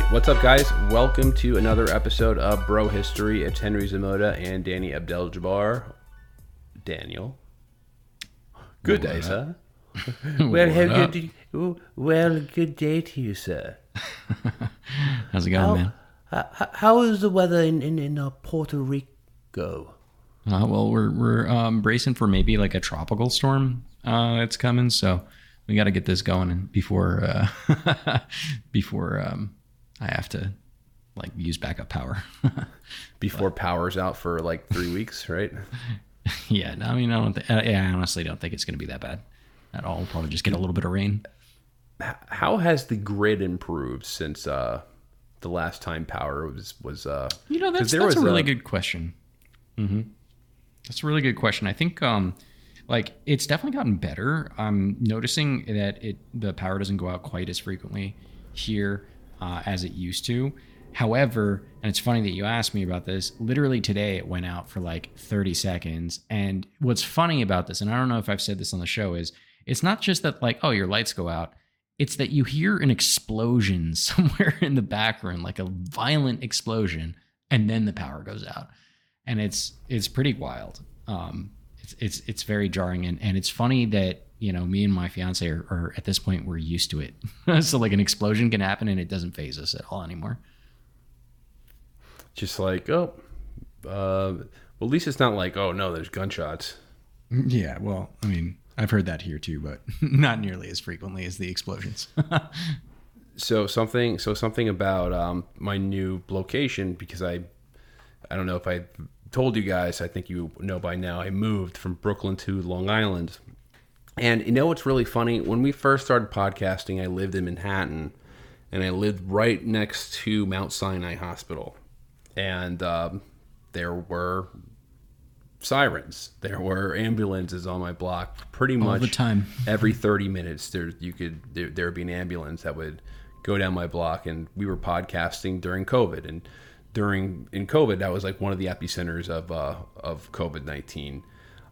Right, what's up, guys? Welcome to another episode of Bro History. It's Henry Zamota and Danny Abdel Jabbar. Daniel. Good day, sir. well, how good well, good day to you, sir. How's it going, man? How, how is the weather in, in, in uh, Puerto Rico? Uh, well, we're we're um, bracing for maybe like a tropical storm uh, that's coming, so we got to get this going and before uh, before um, I have to like use backup power. Before power's out for like three weeks, right? yeah, no, I mean, I don't. Th- uh, yeah, I honestly don't think it's going to be that bad at all. We'll probably just get a little bit of rain. How has the grid improved since uh, the last time power was was? Uh, You know, that's that's a really good question. hmm That's a really good question. I think, um, like, it's definitely gotten better. I'm noticing that it the power doesn't go out quite as frequently here uh, as it used to. However, and it's funny that you asked me about this. Literally today, it went out for like 30 seconds. And what's funny about this, and I don't know if I've said this on the show, is it's not just that like, oh, your lights go out. It's that you hear an explosion somewhere in the background, like a violent explosion, and then the power goes out and it's it's pretty wild. Um, it's it's it's very jarring, and and it's funny that you know me and my fiance are, are at this point we're used to it. so like an explosion can happen, and it doesn't phase us at all anymore. just like oh, uh, well, at least it's not like oh no, there's gunshots. Yeah, well, I mean, I've heard that here too, but not nearly as frequently as the explosions. so something so something about um, my new location because I I don't know if I told you guys I think you know by now I moved from Brooklyn to Long Island and you know what's really funny? When we first started podcasting I lived in Manhattan and I lived right next to Mount Sinai Hospital. And um, there were sirens. There were ambulances on my block pretty much All the time. every 30 minutes there you could there, there would be an ambulance that would go down my block and we were podcasting during covid. And during in covid that was like one of the epicenters of uh of covid-19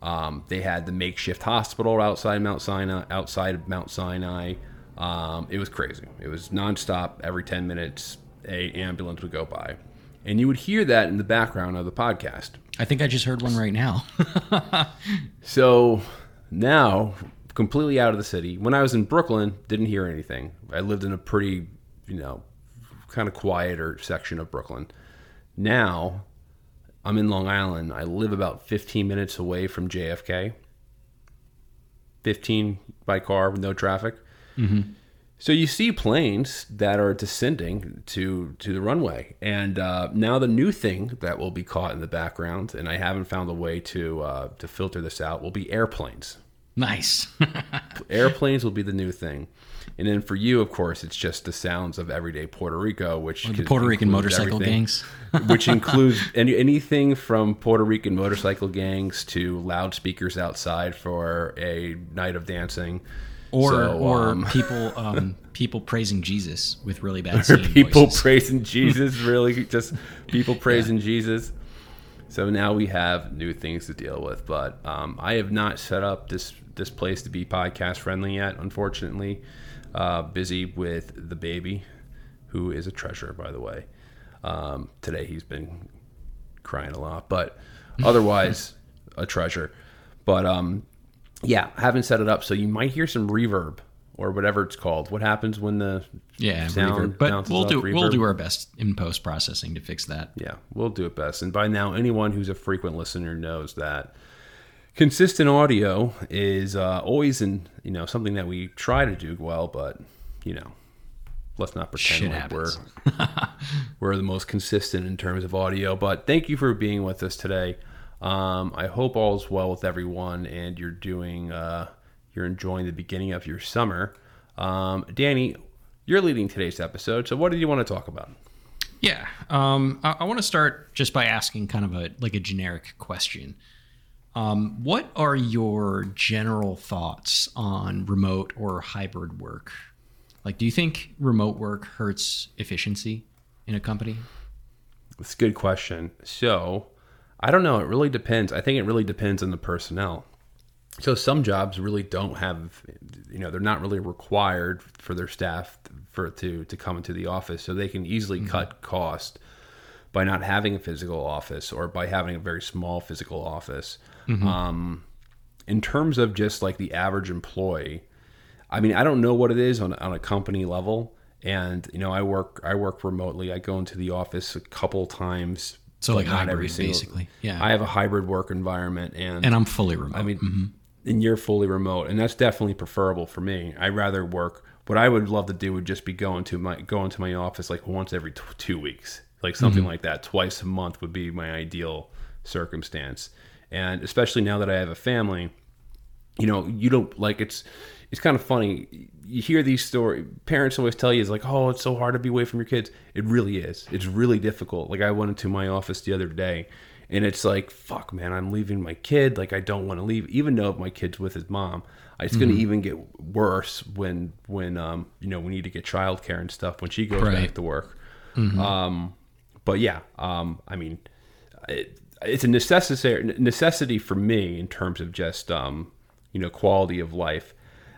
um, they had the makeshift hospital outside mount sinai outside of mount sinai um, it was crazy it was nonstop every 10 minutes a ambulance would go by and you would hear that in the background of the podcast I think I just heard one right now. so now, completely out of the city. When I was in Brooklyn, didn't hear anything. I lived in a pretty, you know, kind of quieter section of Brooklyn. Now, I'm in Long Island. I live about 15 minutes away from JFK. 15 by car with no traffic. So you see planes that are descending to to the runway, and uh, now the new thing that will be caught in the background, and I haven't found a way to uh, to filter this out, will be airplanes. nice. Airplanes will be the new thing, and then for you, of course, it's just the sounds of everyday Puerto Rico, which the Puerto Rican motorcycle gangs. which includes any anything from Puerto Rican motorcycle gangs to loudspeakers outside for a night of dancing. Or So, or um, people um, people praising Jesus with really bad singing people voices. praising Jesus, really just people praising Jesus. So now we have new things to deal with, but um, I have not set up this this place to be podcast friendly yet. Unfortunately, uh, busy with the baby, who is a treasure, by the way. Um, today he's been crying a lot, but otherwise a treasure. But um, yeah, haven't set it up, so you might hear some reverb or whatever it's called. What happens when the yeah, sound reverb. but we'll do we'll do our best in post processing to fix that. Yeah, we'll do it best. And by now, anyone who's a frequent listener knows that consistent audio is uh, always in you know something that we try to do well, but you know, let's not pretend Shit like happens. we're we're the most consistent in terms of audio. But thank you for being with us today. Um, I hope all's well with everyone, and you're doing uh, you're enjoying the beginning of your summer. Um, Danny, you're leading today's episode, so what do you want to talk about? Yeah. Um, I, I want to start just by asking kind of a like a generic question. Um, what are your general thoughts on remote or hybrid work? Like, do you think remote work hurts efficiency in a company? It's a good question. So, I don't know. It really depends. I think it really depends on the personnel. So, some jobs really don't have, you know, they're not really required for their staff for to to come into the office, so they can easily cut cost by not having a physical office or by having a very small physical office. Mm-hmm. Um, in terms of just like the average employee, I mean, I don't know what it is on on a company level. And you know, I work I work remotely. I go into the office a couple times. So, like hybrid, basically. Yeah. I have a hybrid work environment, and And I'm fully remote. I mean, mm-hmm. and you're fully remote, and that's definitely preferable for me. I rather work. What I would love to do would just be going to my going to my office like once every t- two weeks, like something mm-hmm. like that. Twice a month would be my ideal circumstance, and especially now that I have a family, you know, you don't like it's. It's kind of funny. You hear these stories. Parents always tell you, "It's like, oh, it's so hard to be away from your kids." It really is. It's really difficult. Like I went into my office the other day, and it's like, "Fuck, man, I'm leaving my kid. Like I don't want to leave, even though my kid's with his mom. It's going to even get worse when when um you know we need to get childcare and stuff when she goes Right. back to work. Um, but yeah, um, I mean, it, it's a necessary necessity for me in terms of just um, you know quality of life.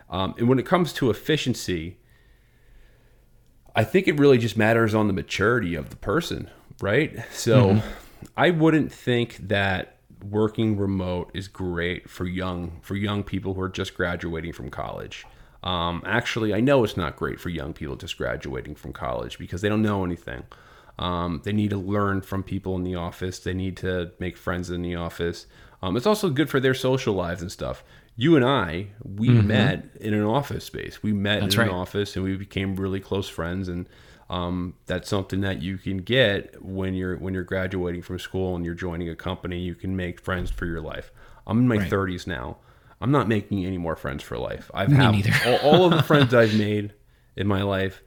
Um, and when it comes to efficiency, I think it really just matters on the maturity of the person, right? So I wouldn't think that working remote is great for young for young people who are just graduating from college. Um, actually, I know it's not great for young people just graduating from college because they don't know anything. Um, they need to learn from people in the office. They need to make friends in the office. Um, it's also good for their social lives and stuff. You and I, we met in an office space. We met That's in an office and we became really close friends. And um, that's something that you can get when you're when you're graduating from school and you're joining a company. You can make friends for your life. I'm in my Right. 30s now. I'm not making any more friends for life. I've Me neither. all, all of the friends I've made in my life.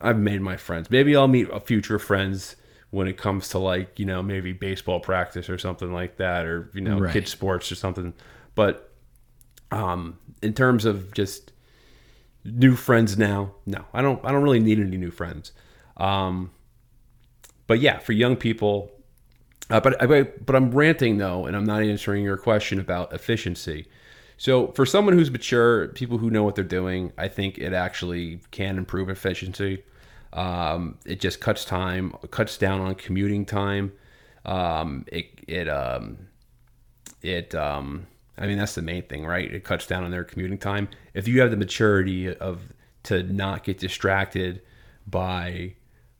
I've made my friends. Maybe I'll meet a future friends when it comes to like you know maybe baseball practice or something like that, or you know Right. kid sports or something. But um, in terms of just new friends now, no, I don't. I don't really need any new friends. Um, but yeah, for young people, uh, but but I'm ranting though, and I'm not answering your question about efficiency. So for someone who's mature, people who know what they're doing, I think it actually can improve efficiency. Um, it just cuts time, cuts down on commuting time. Um, it it um, it um, I mean that's the main thing, right? It cuts down on their commuting time. If you have the maturity of to not get distracted by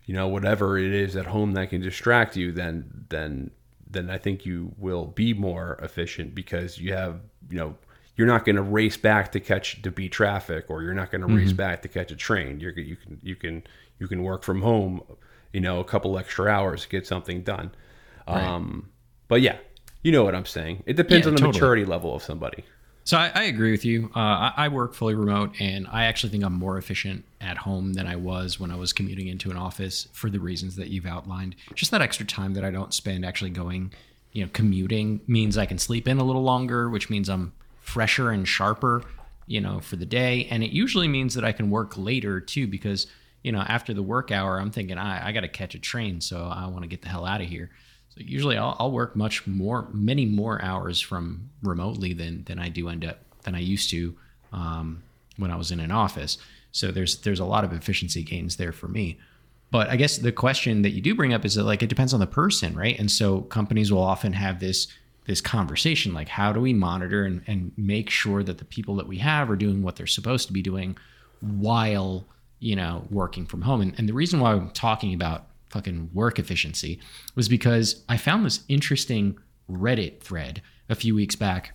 you know whatever it is at home that can distract you, then then then I think you will be more efficient because you have you know you're not going to race back to catch to beat traffic or you're not going to race back to catch a train. You're you can you can you can work from home, you know, a couple extra hours to get something done. Um, but yeah, you know what I'm saying. It depends Yeah, on the totally. maturity level of somebody. So I, I agree with you. Uh, I, I work fully remote, and I actually think I'm more efficient at home than I was when I was commuting into an office for the reasons that you've outlined. Just that extra time that I don't spend actually going, you know, commuting means I can sleep in a little longer, which means I'm fresher and sharper, you know, for the day. And it usually means that I can work later too, because you know, after the work hour, I'm thinking I, I got to catch a train, so I want to get the hell out of here. So usually I'll, I'll work much more, many more hours from remotely than than I do end up than I used to um, when I was in an office. So there's there's a lot of efficiency gains there for me. But I guess the question that you do bring up is that like it depends on the person, right? And so companies will often have this this conversation like how do we monitor and, and make sure that the people that we have are doing what they're supposed to be doing while you know working from home and, and the reason why i'm talking about fucking work efficiency was because i found this interesting reddit thread a few weeks back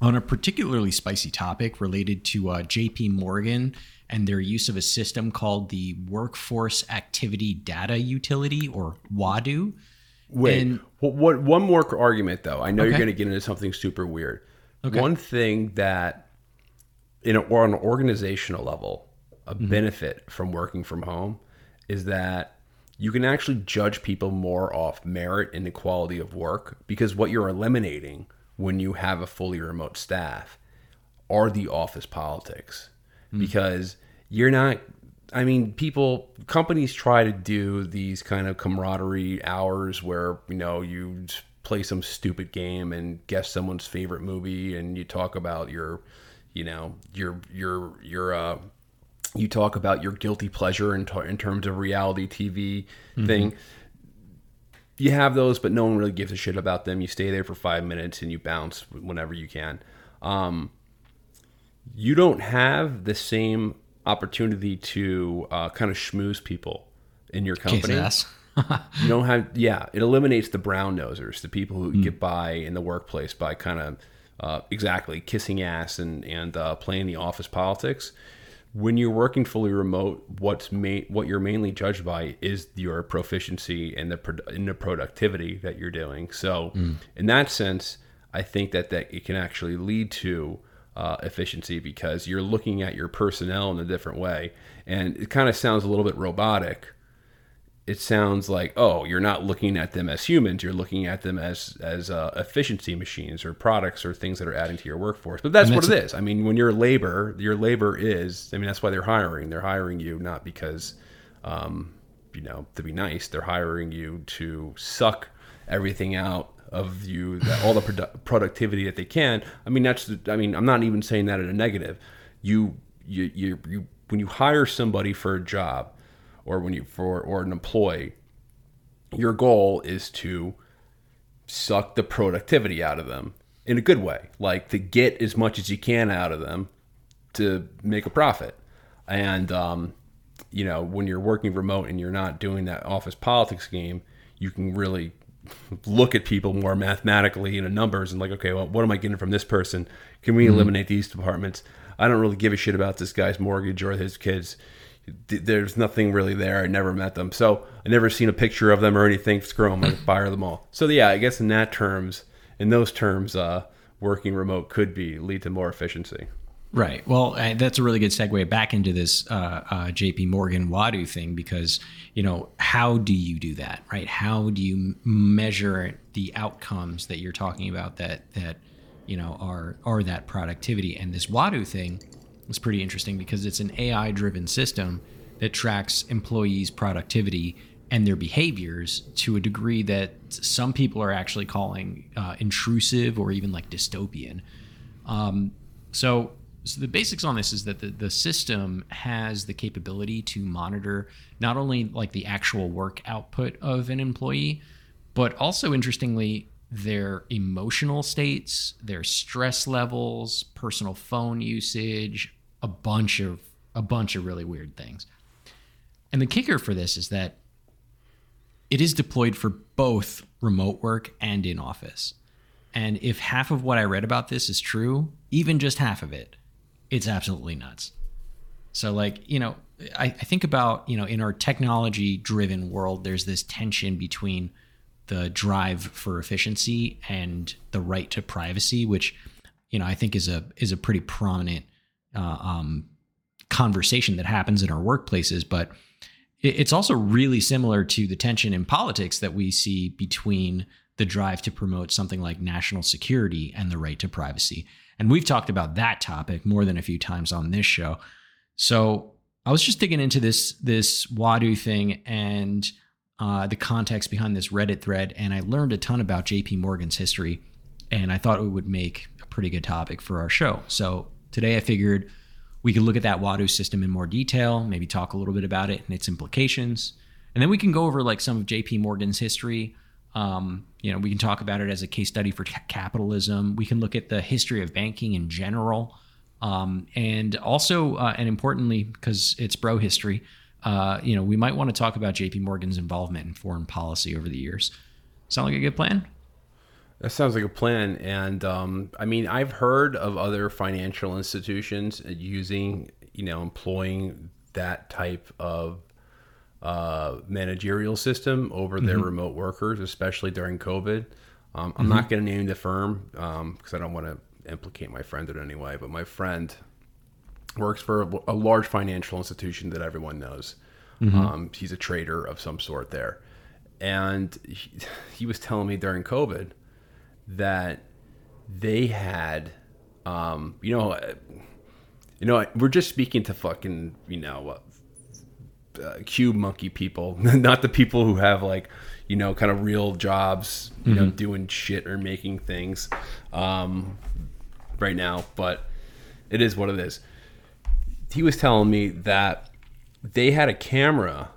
on a particularly spicy topic related to uh, JP Morgan and their use of a system called the Workforce Activity Data Utility or WADU. Wait, And- what, what? One more argument though. I know you're going to get into something super weird. Okay. One thing that, in a, or on an organizational level, a Mm-hmm. benefit from working from home is that you can actually judge people more off merit and the quality of work because what you're eliminating when you have a fully remote staff are the office politics because you're not i mean people companies try to do these kind of camaraderie hours where you know you play some stupid game and guess someone's favorite movie and you talk about your you know your your your uh you talk about your guilty pleasure in, t- in terms of reality tv thing you have those, but no one really gives a shit about them. You stay there for five minutes and you bounce whenever you can. Um, you don't have the same opportunity to uh, kind of schmooze people in your company. ass. You don't have, yeah, it eliminates the brown nosers, the people who get by in the workplace by kind of uh, exactly kissing ass and and uh, playing the office politics. When you're working fully remote, what's ma- what you're mainly judged by is your proficiency and the pro- in the productivity that you're doing. So, in that sense, I think that that it can actually lead to uh, efficiency because you're looking at your personnel in a different way, and it kind of sounds a little bit robotic. It sounds like oh you're not looking at them as humans you're looking at them as as uh, efficiency machines or products or things that are adding to your workforce. But that's, what it is. I mean when you're labor your labor is i mean that's why they're hiring. They're hiring you not because um, you know to be nice they're hiring you to suck everything out of you that all the produ- productivity that they can. I mean that's the, i mean i'm not even saying that in a negative. You you you, you when you hire somebody for a job or when you for or an employee your goal is to suck the productivity out of them in a good way like to get as much as you can out of them to make a profit. And um, you know when you're working remote and you're not doing that office politics game you can really look at people more mathematically in numbers and like okay well what am i getting from this person? Can we eliminate these departments? I don't really give a shit about this guy's mortgage or his kids. There's nothing really there. I never met them. So i never seen a picture of them or anything. Screw them i fire them all. So yeah i guess in that terms in those terms uh, working remote could be lead to more efficiency Right. Well, that's a really good segue back into this uh, uh, J.P. Morgan Wadu thing because you know how do you do that, right? How do you measure the outcomes that you're talking about that that you know are are that productivity? And this Wadu thing is pretty interesting because it's an AI-driven system that tracks employees' productivity and their behaviors to a degree that some people are actually calling uh, intrusive or even like dystopian. Um, so, so the basics on this is that the, the system has the capability to monitor not only like the actual work output of an employee, but also interestingly their emotional states, their stress levels, personal phone usage, a bunch of a bunch of really weird things. And the kicker for this is that it is deployed for both remote work and in office. And if half of what I read about this is true, even just half of it, it's absolutely nuts. So, like, you know, I, I think about, you know, in our technology driven world, there's this tension between the drive for efficiency and the right to privacy, which, you know, I think is a is a pretty prominent uh, um, conversation that happens in our workplaces. But it- it's also really similar to the tension in politics that we see between the drive to promote something like national security and the right to privacy. And we've talked about that topic more than a few times on this show. So I was just digging into this this Wadu thing and uh, the context behind this Reddit thread, and I learned a ton about J.P. Morgan's history, and I thought it would make a pretty good topic for our show. So today I figured we could look at that Wadu system in more detail, maybe talk a little bit about it and its implications, and then we can go over like some of J.P. Morgan's history. Um, you know, we can talk about it as a case study for ca- capitalism. We can look at the history of banking in general, um, and also, uh, and importantly, because it's bro history, uh, you know, we might want to talk about J.P. Morgan's involvement in foreign policy over the years. Sound like a good plan? That sounds like a plan. And um, I mean, I've heard of other financial institutions using, you know, employing that type of uh, managerial system over their remote workers, especially during COVID. Um, I'm not going to name the firm because I don't want to implicate my friend in any way, but my friend works for a, a large financial institution that everyone knows. Um, he's a trader of some sort there. And he, he was telling me during COVID that they had, um, you know, uh, you know, we're just speaking to fucking, you know, uh, cube monkey people, not the people who have like, you know, kind of real jobs, you know, doing shit or making things um, right now. But it is what it is. He was telling me that they had a camera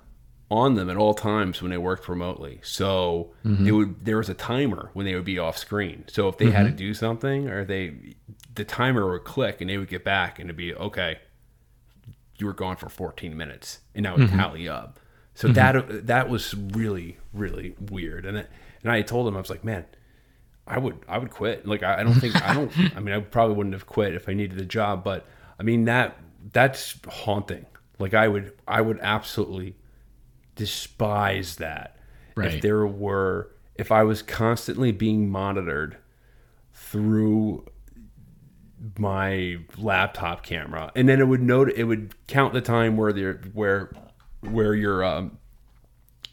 on them at all times when they worked remotely. So it would there was a timer when they would be off screen. So if they had to do something or they the timer would click and they would get back and it'd be okay. You were gone for 14 minutes and that would mm-hmm. tally up. So mm-hmm. that that was really really weird. And it, and I told him I was like, man, I would I would quit. Like I, I don't think I don't I mean I probably wouldn't have quit if I needed a job, but I mean that that's haunting. Like I would I would absolutely despise that. Right. If there were if I was constantly being monitored through my laptop camera and then it would note it would count the time where the where where your um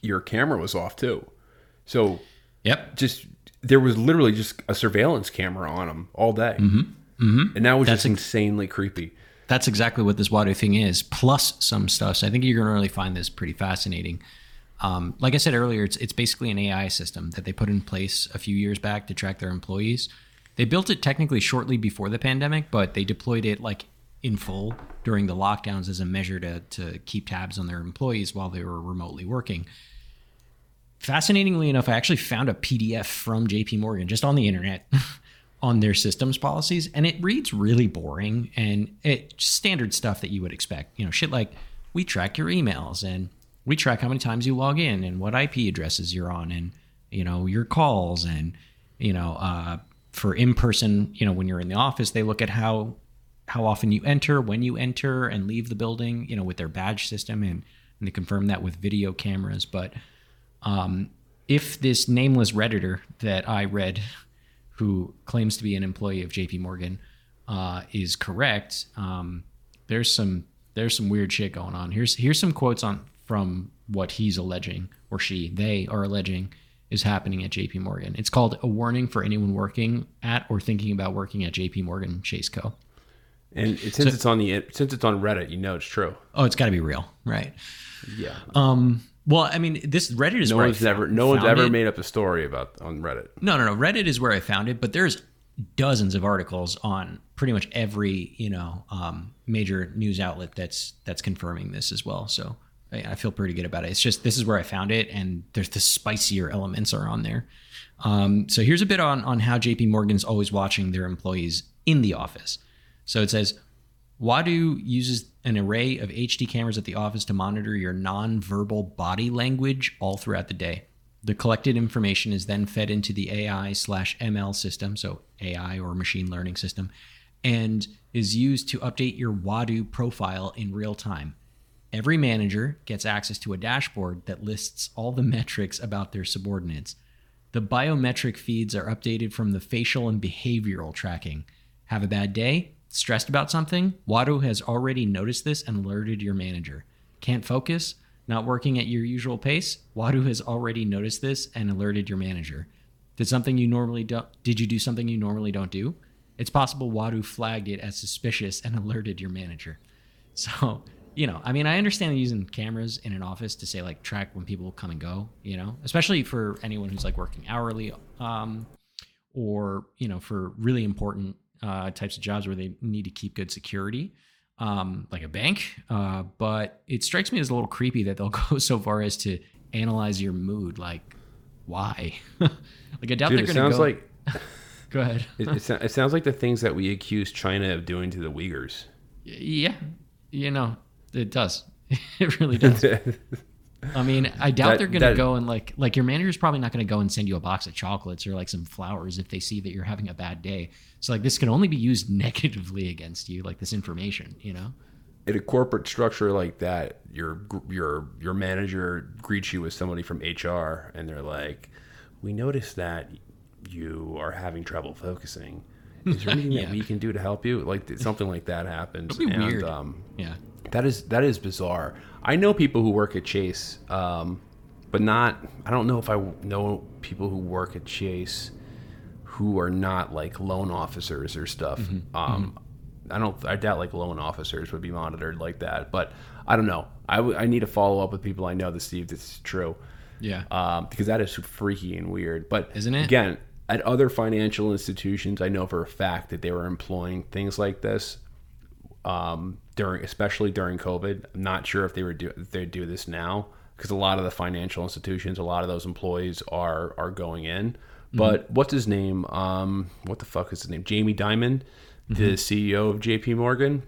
your camera was off too. So Yep. just there was literally just a surveillance camera on them all day, mm-hmm. Mm-hmm. and that was That's just insanely creepy. That's exactly what this Wadu thing is, plus some stuff. So I think you're going to really find this pretty fascinating. Um, like I said earlier, it's it's basically an AI system that they put in place a few years back to track their employees. They built it technically shortly before the pandemic, but they deployed it like in full during the lockdowns as a measure to to keep tabs on their employees while they were remotely working. Fascinatingly enough, I actually found a PDF from JP Morgan just on the internet on their systems policies, and it reads really boring and it standard stuff that you would expect. You know, shit like we track your emails and we track how many times you log in and what IP addresses you're on and you know your calls and you know uh, for in person. You know, when you're in the office, they look at how how often you enter, when you enter and leave the building. You know, with their badge system and and they confirm that with video cameras, but um, if this nameless redditor that I read, who claims to be an employee of J.P. Morgan, uh, is correct, um, there's some there's some weird shit going on. Here's here's some quotes on from what he's alleging or she they are alleging is happening at J.P. Morgan. It's called a warning for anyone working at or thinking about working at J.P. Morgan Chase Co. And it, since it's on the since it's on Reddit, you know it's true. Oh, it's got to be real, right? Yeah. Um. Well, I mean, this Reddit is no where I one's fo- ever no one's ever it. made up a story about on Reddit. No, no, no. Reddit is where I found it, but there's dozens of articles on pretty much every you know um, major news outlet that's that's confirming this as well. So I, feel pretty good about it. It's just this is where I found it, and there's the spicier elements are on there. Um, so here's a bit on on how J.P. Morgan's always watching their employees in the office. So it says Wadu uses an array of HD cameras at the office to monitor your non-verbal body language all throughout the day. The collected information is then fed into the AI slash ML system, so AI or machine learning system, and is used to update your Wadu profile in real time. Every manager gets access to a dashboard that lists all the metrics about their subordinates. The biometric feeds are updated from the facial and behavioral tracking. Have a bad day? Stressed about something? Wadu has already noticed this and alerted your manager. Can't focus? Not working at your usual pace? Wadu has already noticed this and alerted your manager. Did something you normally don't did you do something you normally don't do? It's possible Wadu flagged it as suspicious and alerted your manager. So, you know, I mean, I understand using cameras in an office to say like track when people come and go, you know, especially for anyone who's like working hourly um, or, you know, for really important uh, types of jobs where they need to keep good security, um, like a bank. Uh, but it strikes me as a little creepy that they'll go so far as to analyze your mood. Like, why? like, I doubt Dude, they're going to sounds go. like go ahead. it, it, it sounds like the things that we accuse China of doing to the Uyghurs. Yeah, you know, it does. It really does. I mean, I doubt That- they're gonna go and like like your manager's probably not gonna go and send you a box of chocolates or like some flowers if they see that you're having a bad day. So like this can only be used negatively against you, like this information, you know? in a corporate structure like that, your your your manager greets you with somebody from HR, and they're like, "We noticed that you are having trouble focusing. Is there anything Yeah. that we can do to help you?" Like something like that happens. That'd be and, weird. Um, Yeah. That is that is bizarre. I know people who work at Chase, um, but not. I don't know if I know people who work at Chase who are not like loan officers or stuff. Um, I don't. I doubt like loan officers would be monitored like that. But I don't know. I, w- I need to follow up with people I know to see if this is true. Yeah. Um, because that is freaky and weird. But Isn't it? Again, at other financial institutions, I know for a fact that they were employing things like this um, during, especially during COVID. I'm not sure if they were do they do this now because a lot of the financial institutions, a lot of those employees are are going in. But what's his name? Um, what the fuck is his name? Jamie Dimon, the CEO of J.P. Morgan.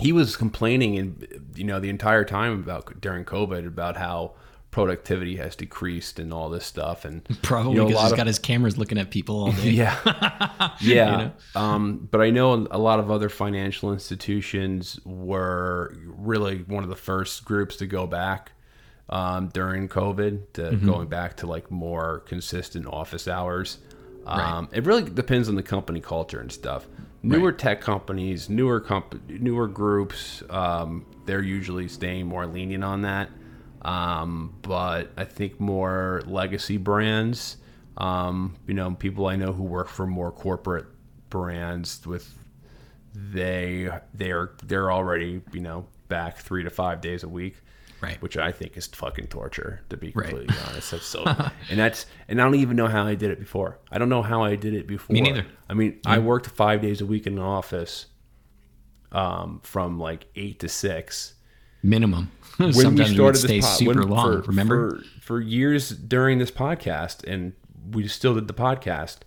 He was complaining, and you know, the entire time about during COVID about how productivity has decreased and all this stuff, and Probably you know, because he's of- got his cameras looking at people all day. yeah. yeah. Um, but I know a lot of other financial institutions were really one of the first groups to go back um, during COVID, to going back to like more consistent office hours. Um, It really depends on the company culture and stuff. Newer tech companies, newer comp- newer groups, um, they're usually staying more lenient on that. Um, but I think more legacy brands, um, you know, people I know who work for more corporate brands with they they're they're already you know back three to five days a week Right. which i think is fucking torture to be Right. completely honest that's so and that's and i don't even know how i did it before i don't know how i did it before Me neither. i mean i worked five days a week in the office um, from like eight to six Minimum. when Sometimes we started this pod, super when- long. for, remember? for, for years during this podcast, and we still did the podcast.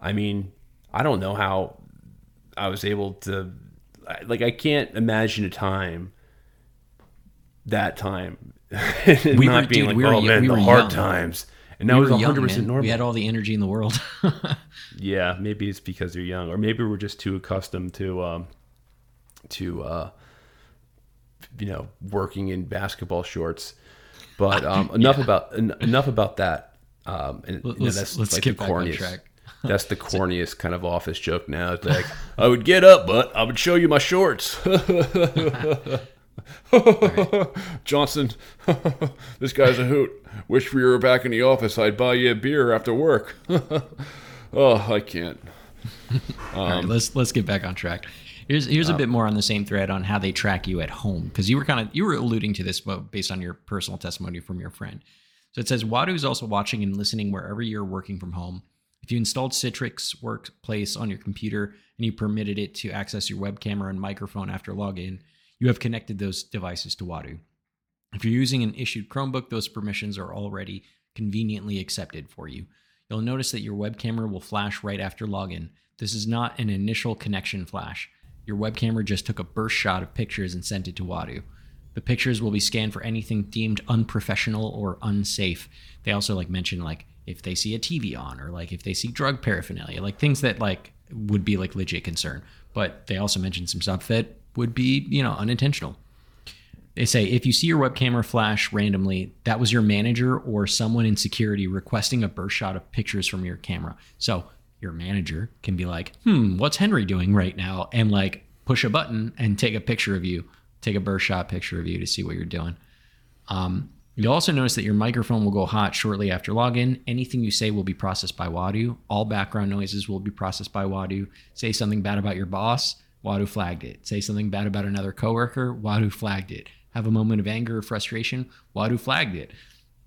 I mean, I don't know how I was able to. Like, I can't imagine a time that time We not were- being dude, like, we were oh man, we the hard young. times, and that we was were one young, hundred percent man. normal. We had all the energy in the world. Yeah, maybe it's because they're young, or maybe we're just too accustomed to um, to uh, you know working in basketball shorts. But um, enough about en- enough about that. Um, and, you know, Let's- that's let's like get the back on corniest. track. That's the corniest kind of office joke now. It's like I would get up, but I would show you my shorts. Johnson, this guy's a hoot. Wish we were back in the office. I'd buy you a beer after work. oh, I can't. All Um, right, let's let's get back on track. Here's here's a uh, bit more on the same thread on how they track you at home because you were kind of you were alluding to this but based on your personal testimony from your friend. So it says Wadu is also watching and listening wherever you're working from home. If you installed Citrix Workplace on your computer and you permitted it to access your web camera and microphone after login, you have connected those devices to Wadu. If you're using an issued Chromebook, those permissions are already conveniently accepted for you. You'll notice that your web camera will flash right after login. This is not an initial connection flash. Your web camera just took a burst shot of pictures and sent it to Wadu. The pictures will be scanned for anything deemed unprofessional or unsafe. They also like mention like if they see a TV on or like if they see drug paraphernalia, like things that like would be like legit concern. But they also mention some stuff that would be, you know, unintentional. They say if you see your web camera flash randomly, that was your manager or someone in security requesting a burst shot of pictures from your camera. So your manager can be like, hmm, what's Henry doing right now? And like push a button and take a picture of you, take a burst shot picture of you to see what you're doing. Um, you'll also notice that your microphone will go hot shortly after login. Anything you say will be processed by Wadu. All background noises will be processed by Wadu. Say something bad about your boss, Wadu flagged it. Say something bad about another coworker, Wadu flagged it. Have a moment of anger or frustration, Wadu flagged it.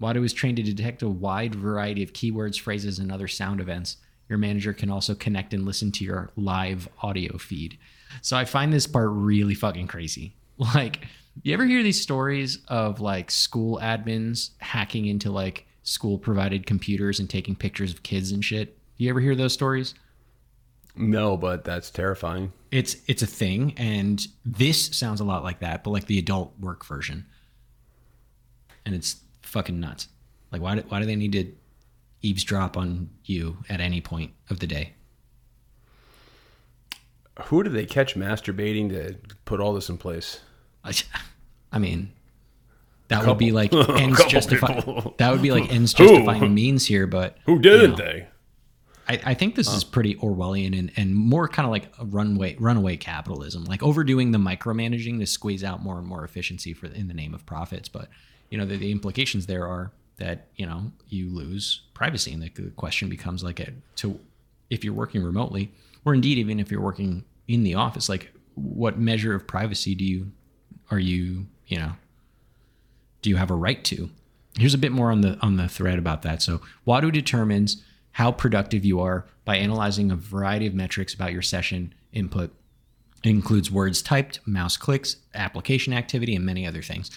Wadu is trained to detect a wide variety of keywords, phrases, and other sound events. Your manager can also connect and listen to your live audio feed. So I find this part really fucking crazy. Like, you ever hear these stories of like school admins hacking into like school provided computers and taking pictures of kids and shit? You ever hear those stories? No, but that's terrifying. It's it's a thing, and this sounds a lot like that, but like the adult work version. And it's fucking nuts. Like why do, why do they need to eavesdrop on you at any point of the day? Who did they catch masturbating to put all this in place? I, I mean, that would be like ends justify. people. That would be like ends Who? justifying means here, but Who didn't you know, they? I, I think this is pretty Orwellian and, and more kind of like a runway runaway capitalism, like overdoing the micromanaging to squeeze out more and more efficiency for in the name of profits. But you know the, the implications there are that you know you lose privacy, and the, the question becomes like a, to if you're working remotely, or indeed even if you're working in the office, like what measure of privacy do you are you you know do you have a right to? Here's a bit more on the on the thread about that. So Wadu determines how productive you are by analyzing a variety of metrics about your session input. It includes words typed, mouse clicks, application activity, and many other things.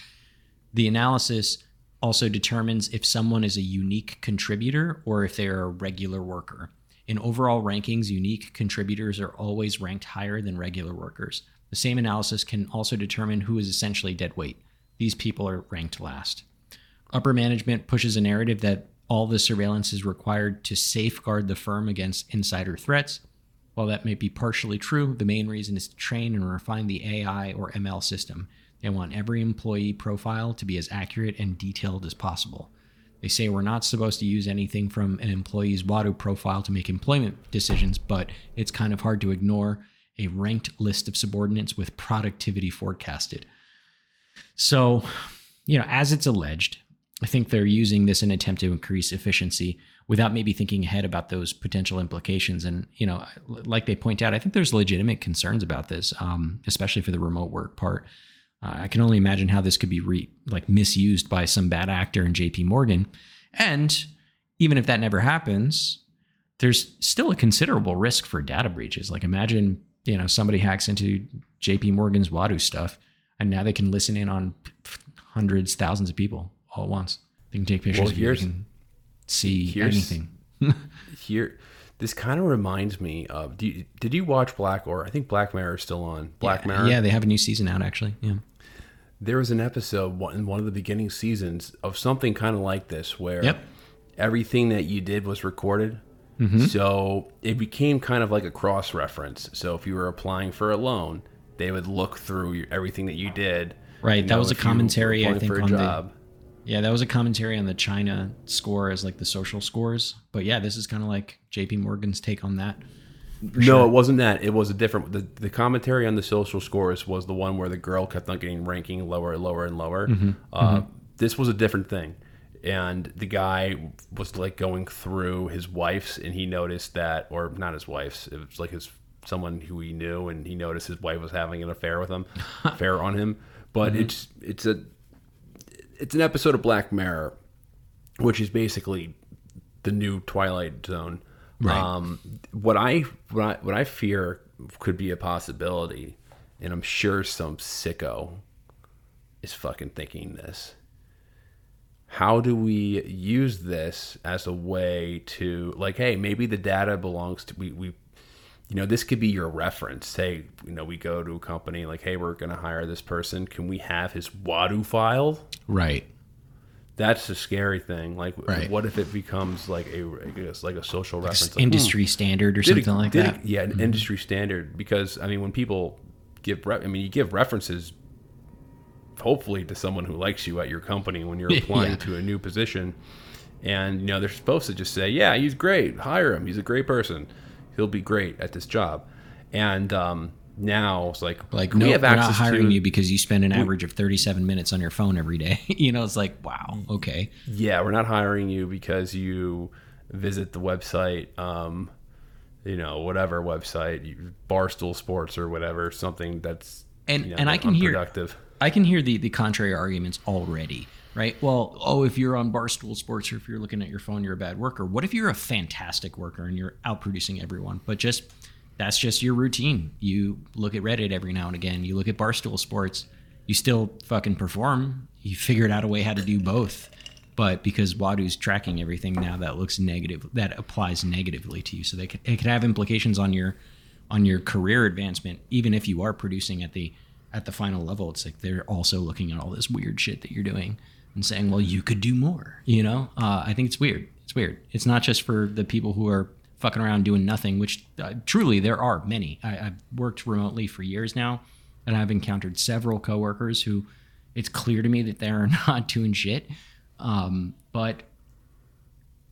The analysis also determines if someone is a unique contributor or if they're a regular worker. In overall rankings, unique contributors are always ranked higher than regular workers. The same analysis can also determine who is essentially dead weight. These people are ranked last. Upper management pushes a narrative that all the surveillance is required to safeguard the firm against insider threats. While that may be partially true, the main reason is to train and refine the AI or ML system. They want every employee profile to be as accurate and detailed as possible. They say we're not supposed to use anything from an employee's Wadu profile to make employment decisions, but it's kind of hard to ignore a ranked list of subordinates with productivity forecasted. So, you know, as it's alleged, I think they're using this in an attempt to increase efficiency without maybe thinking ahead about those potential implications. And, you know, like they point out, I think there's legitimate concerns about this, um, especially for the remote work part. Uh, I can only imagine how this could be re- like misused by some bad actor in JP Morgan. And even if that never happens, there's still a considerable risk for data breaches. Like imagine, you know, somebody hacks into JP Morgan's Wadu stuff and now they can listen in on hundreds, thousands of people all at once. They can take pictures Well. Here's- can see here's- anything. Here, this kind of reminds me of. Do you, did you watch Black or I think Black Mirror is still on. Black yeah, Mirror. Yeah, they have a new season out actually. Yeah. There was an episode in one of the beginning seasons of something kind of like this where Yep. everything that you did was recorded. Mm-hmm. So it became kind of like a cross reference. So if you were applying for a loan, they would look through your, everything that you did. Right, that was a if you were commentary, I think, for a on the- job. Yeah, that was a commentary on the China score as like the social scores. But yeah, this is kind of like JP Morgan's take on that. No, it wasn't that. It was a different. The, the commentary on the social scores was the one where the girl kept on getting ranking lower and lower and lower. Mm-hmm. Uh, This was a different thing, and the guy was like going through his wife's, and he noticed that, or not his wife's. It was like his someone who he knew, and he noticed his wife was having an affair with him, affair on him. But Mm-hmm. it's it's a it's an episode of Black Mirror, which is basically the new Twilight Zone. Right. Um, what I what I what I fear could be a possibility, and I'm sure some sicko is fucking thinking this. How do we use this as a way to like, hey, maybe the data belongs to we we you know, this could be your reference. Say, you know, we go to a company like, hey, we're going to hire this person. Can we have his Wadu file? Right. That's the scary thing. Like, Right. what if it becomes like a like a social reference? Like, Industry hmm. standard or did it- something like that. it- yeah, an mm-hmm. industry standard. Because I mean, when people give, re- I mean, you give references, hopefully to someone who likes you at your company when you're applying Yeah. to a new position, and you know they're supposed to just say, "Yeah, he's great. Hire him. He's a great person. He'll be great at this job." And um, now it's like, Like, we no, have we're not hiring to you because you spend an average of 37 minutes on your phone every day. you know, it's like, wow, okay. yeah, we're not hiring you because you visit the website, um, you know, whatever website, Barstool Sports or whatever, something that's And- you know, and I can hear- I can hear the, the contrary arguments already, right? Well, oh, if you're on Barstool Sports or if you're looking at your phone, you're a bad worker. What if you're a fantastic worker and you're outproducing everyone, but just that's just your routine? You look at Reddit every now and again, you look at Barstool Sports, you still fucking perform. You figured out a way how to do both. But because Wadu's tracking everything now, that looks negative. That applies negatively to you. So they could, it could have implications on your on your career advancement, even if you are producing at the at the final level. It's like they're also looking at all this weird shit that you're doing. And saying, well, you could do more. You know, uh, I think it's weird. It's weird. It's not just for the people who are fucking around doing nothing, which uh, truly there are many. I, I've worked remotely for years now, and I've encountered several coworkers who it's clear to me that they're not doing shit. Um, but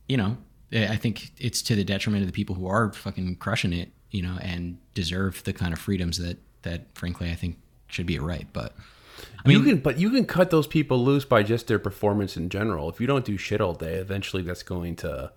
you know, I think it's to the detriment of the people who are fucking crushing it, you know, and deserve the kind of freedoms that that frankly I think should be a right. But I mean, you can, but you can cut those people loose by just their performance in general. If you don't do shit all day, eventually that's going to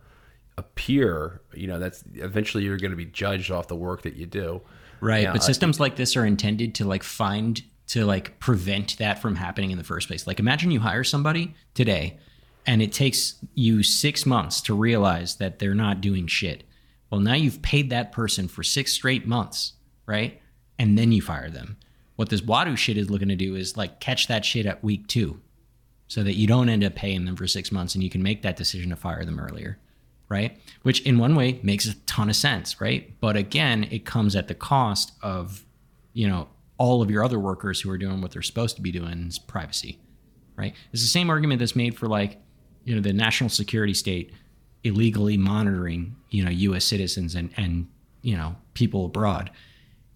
appear. You know, that's eventually you're going to be judged off the work that you do. Right. Yeah, but I systems like this are intended to like find to like prevent that from happening in the first place. Like imagine you hire somebody today and it takes you 6 months to realize that they're not doing shit. Well, now you've paid that person for 6 straight months, right? And then you fire them. What this Wadu shit is looking to do is like catch that shit at week 2 so that you don't end up paying them for 6 months and you can make that decision to fire them earlier right? Which in one way makes a ton of sense, right? But again, it comes at the cost of, you know, all of your other workers who are doing what they're supposed to be doing is privacy, right? It's the same argument that's made for like, you know, the national security state illegally monitoring, you know, US citizens and and, you know, people abroad.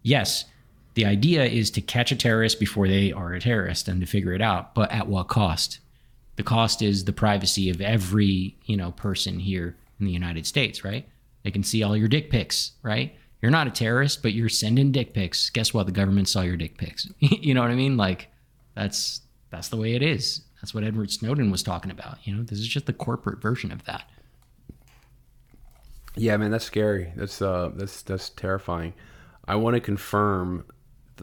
Yes, the idea is to catch a terrorist before they are a terrorist and to figure it out, but at what cost? The cost is the privacy of every, you know, person here in the United States, right? They can see all your dick pics, right? You're not a terrorist, but you're sending dick pics. Guess what? The government saw your dick pics. you know what I mean? Like that's that's the way it is. That's what Edward Snowden was talking about. You know, this is just the corporate version of that. Yeah, man, that's scary. That's uh, that's that's terrifying. I want to confirm.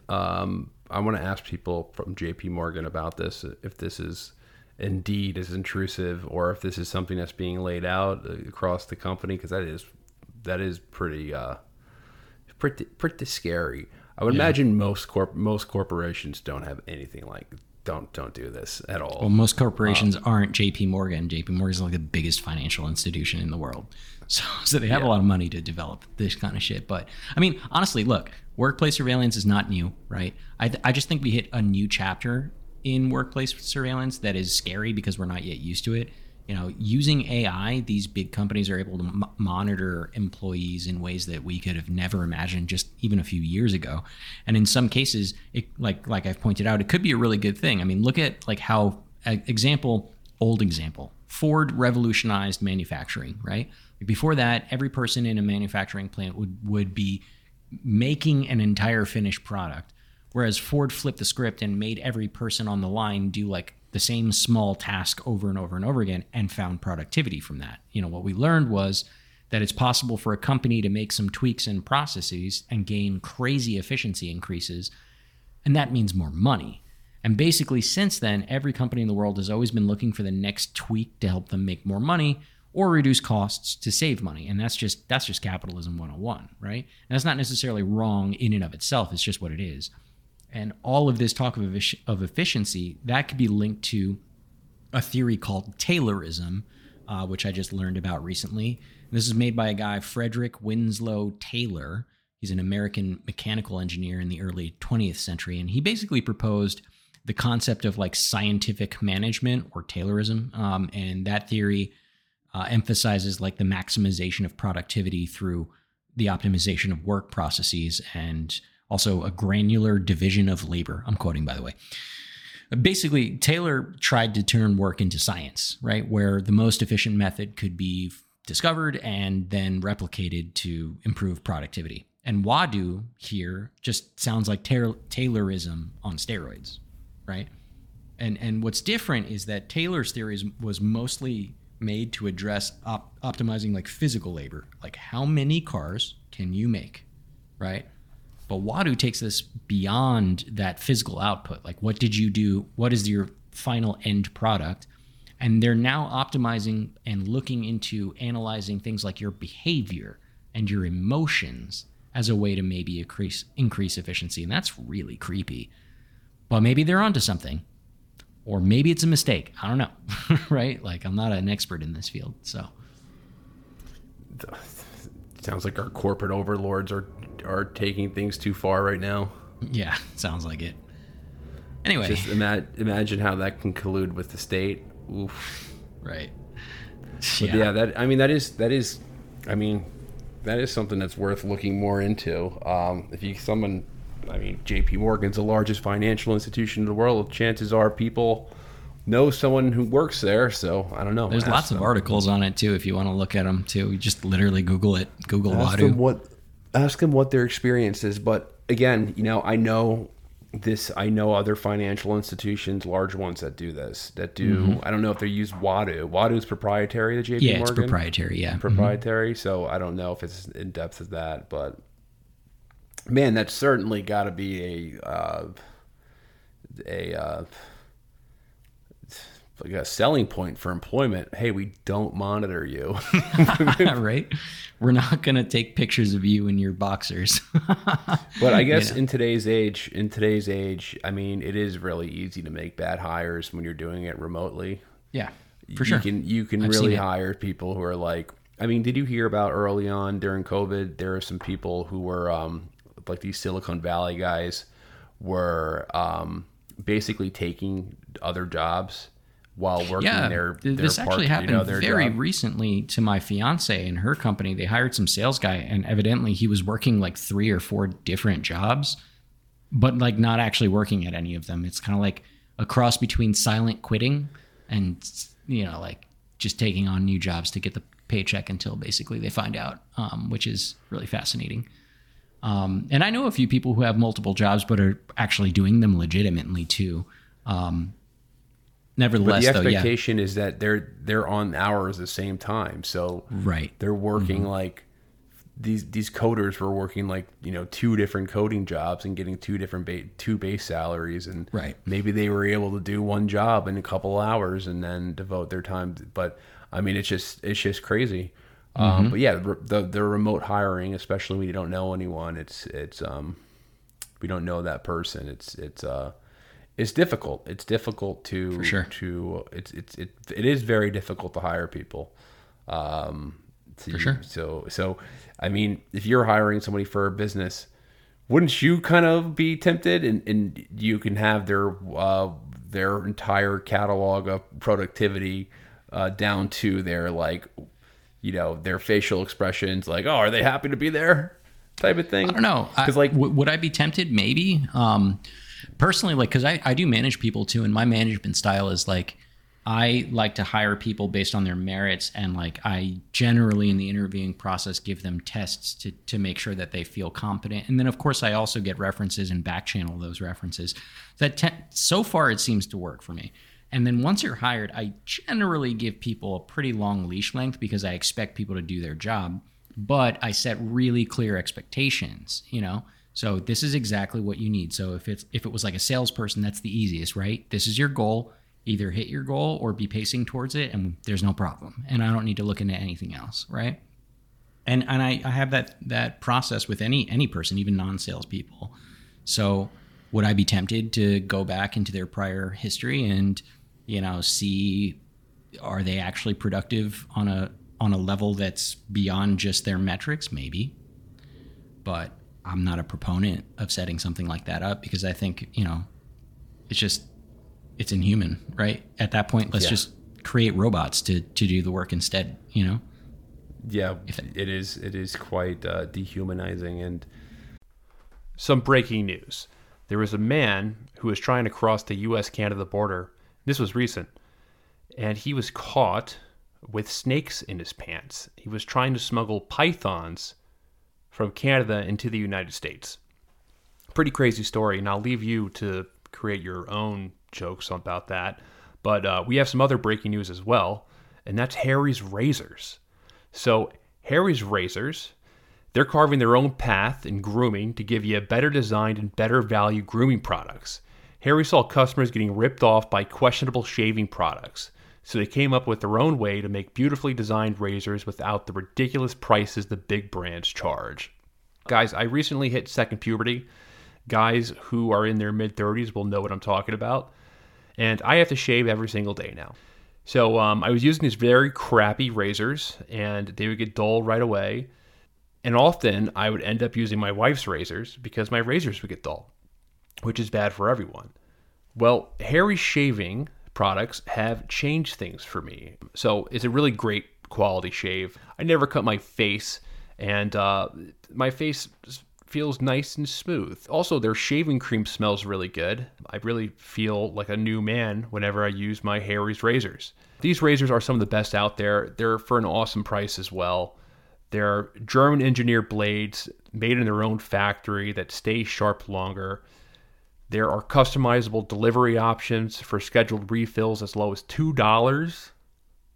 Um, I want to ask people from J.P. Morgan about this. If this is indeed as intrusive, or if this is something that's being laid out across the company, because that is that is pretty uh, pretty pretty scary. I would Yeah. imagine most corp most corporations don't have anything like don't don't do this at all. Well, most corporations aren't J.P. Morgan. J.P. Morgan is like the biggest financial institution in the world, so so they have a lot of money to develop this kind of shit. But I mean, honestly, look, workplace surveillance is not new, right? I I just think we hit a new chapter in workplace surveillance that is scary because we're not yet used to it. You know, using AI, these big companies are able to m- monitor employees in ways that we could have never imagined just even a few years ago. And in some cases, it like like I've pointed out, it could be a really good thing. I mean, look at like how example, old example, Ford revolutionized manufacturing, right? Before that, every person in a manufacturing plant would would be making an entire finished product. Whereas Ford flipped the script and made every person on the line do like the same small task over and over and over again and found productivity from that. You know, what we learned was that it's possible for a company to make some tweaks in processes and gain crazy efficiency increases. And that means more money. And basically, since then, every company in the world has always been looking for the next tweak to help them make more money or reduce costs to save money. And that's just that's just capitalism 101, right? And that's not necessarily wrong in and of itself. It's just what it is. And all of this talk of, of efficiency that could be linked to a theory called Taylorism, uh, which I just learned about recently. This is made by a guy, Frederick Winslow Taylor. He's an American mechanical engineer in the early 20th century, and he basically proposed the concept of like scientific management or Taylorism. Um, and that theory uh, emphasizes like the maximization of productivity through the optimization of work processes and also a granular division of labor. I'm quoting, by the way. Basically, Taylor tried to turn work into science, right? Where the most efficient method could be discovered and then replicated to improve productivity. And Wadu here just sounds like Taylor- Taylorism on steroids, right? And and what's different is that Taylor's theories was mostly made to address op- optimizing like physical labor, like how many cars can you make, right? But Wadu takes this beyond that physical output. Like, what did you do? What is your final end product? And they're now optimizing and looking into analyzing things like your behavior and your emotions as a way to maybe increase increase efficiency. And that's really creepy. But maybe they're onto something. Or maybe it's a mistake. I don't know. right? Like I'm not an expert in this field. So Sounds like our corporate overlords are are taking things too far right now. yeah, sounds like it. Anyway. Just ima- imagine how that can collude with the state oof. Right. But yeah. that I mean that is that is I mean that is something that's worth looking more into. Um, if you someone I mean J.P. Morgan's the largest financial institution in the world. Chances are people know someone who works there. So I don't know. There's Ask lots of articles on it too if you want to look at them too. You just literally Google it. Google ask Wadu. them what ask them what their experience is but again you know i know this i know other financial institutions large ones that do this that do i don't know if they use wadu wadu is proprietary to jp Mm-hmm. yeah, it's morgan proprietary. Yeah. Mhm. proprietary so i don't know if it's in depth of that but man that's certainly got to be a uh, a uh, like a selling point for employment hey we don't monitor you right? We're not going to take pictures of you in your boxers. But I guess in today's age, in today's age, I mean, it is really easy to make bad hires when you're doing it remotely. yeah, for you sure. can you can I've really hire people who are like. I mean, did you hear about early on during COVID? There are some people who were um, like these Silicon Valley guys were um, basically taking other jobs while working yeah, their, their this part- actually you happened know, very job. recently to my fiance and her company. They hired some sales guy, and evidently he was working like three or four different jobs, but like not actually working at any of them. It's kind of like a cross between silent quitting and you know like just taking on new jobs to get the paycheck until basically they find out, um, which is really fascinating. Um, and I know a few people who have multiple jobs but are actually doing them legitimately too. Um, But nevertheless, the though, yeah, expectation is that they're they're on hours the same time, so right. they're working Mm-hmm. like these these coders were working like you know two different coding jobs and getting two different ba- two base salaries and Right. maybe they were able to do one job in a couple hours and then devote their time but i mean it's just it's just crazy Mm-hmm. um, but yeah the, the the remote hiring especially when you don't know anyone it's it's um we don't know that person it's it's uh it's difficult it's difficult to For sure. to it's it's it, it is very difficult to hire people um to- For sure. so so i mean if you're hiring somebody for a business wouldn't you kind of be tempted and, and you can have their uh their entire catalog of productivity uh down to their like you know their facial expressions like oh are they happy to be there type of thing I don't know. because like w- would I be tempted? Maybe. Um, personally, like, because I, I do manage people too, and my management style is like, I like to hire people based on their merits, and like, I generally in the interviewing process give them tests to to make sure that they feel competent, and then of course I also get references and back channel those references. That te- so far it seems to work for me. And then once you're hired, I generally give people a pretty long leash length because I expect people to do their job, but I set really clear expectations, you know? So this is exactly what you need. So if it's if it was like a salesperson, that's the easiest, right? This is your goal. Either hit your goal or be pacing towards it and there's no problem. And I don't need to look into anything else, right? And and I, I have that that process with any any person, even non-salespeople. So would I be tempted to go back into their prior history and you know see are they actually productive on a on a level that's beyond just their metrics? Maybe. But i'm not a proponent of setting something like that up because i think you know it's just it's inhuman right? At that point let's Yeah. just create robots to to do the work instead you know? Yeah it is it is quite uh, dehumanizing and some breaking news. There was a man who was trying to cross the us canada border this was recent. And he was caught with snakes in his pants. He was trying to smuggle pythons from canada into the united states. Pretty crazy story. And i'll leave you to create your own jokes about that. But uh, we have some other breaking news as well and that's harry's razors. So, Harry's Razors, they're carving their own path in grooming to give you a better designed and better value grooming products. Harry saw customers getting ripped off by questionable shaving products, so they came up with their own way to make beautifully designed razors without the ridiculous prices the big brands charge. Guys, I recently hit second puberty. Guys who are in their mid 30s will know what I'm talking about. And I have to shave every single day now. So um, I was using these very crappy razors, and they would get dull right away. And often I would end up using my wife's razors because my razors would get dull, which is bad for everyone. Well, Harry's shaving products have changed things for me. So it's a really great quality shave. I never cut my face, and uh, my face feels nice and smooth. Also, their shaving cream smells really good. I really feel like a new man whenever I use my Harry's razors. These razors are some of the best out there. They're for an awesome price as well. They're German engineered blades made in their own factory that stay sharp longer. There are customizable delivery options for scheduled refills as low as $2.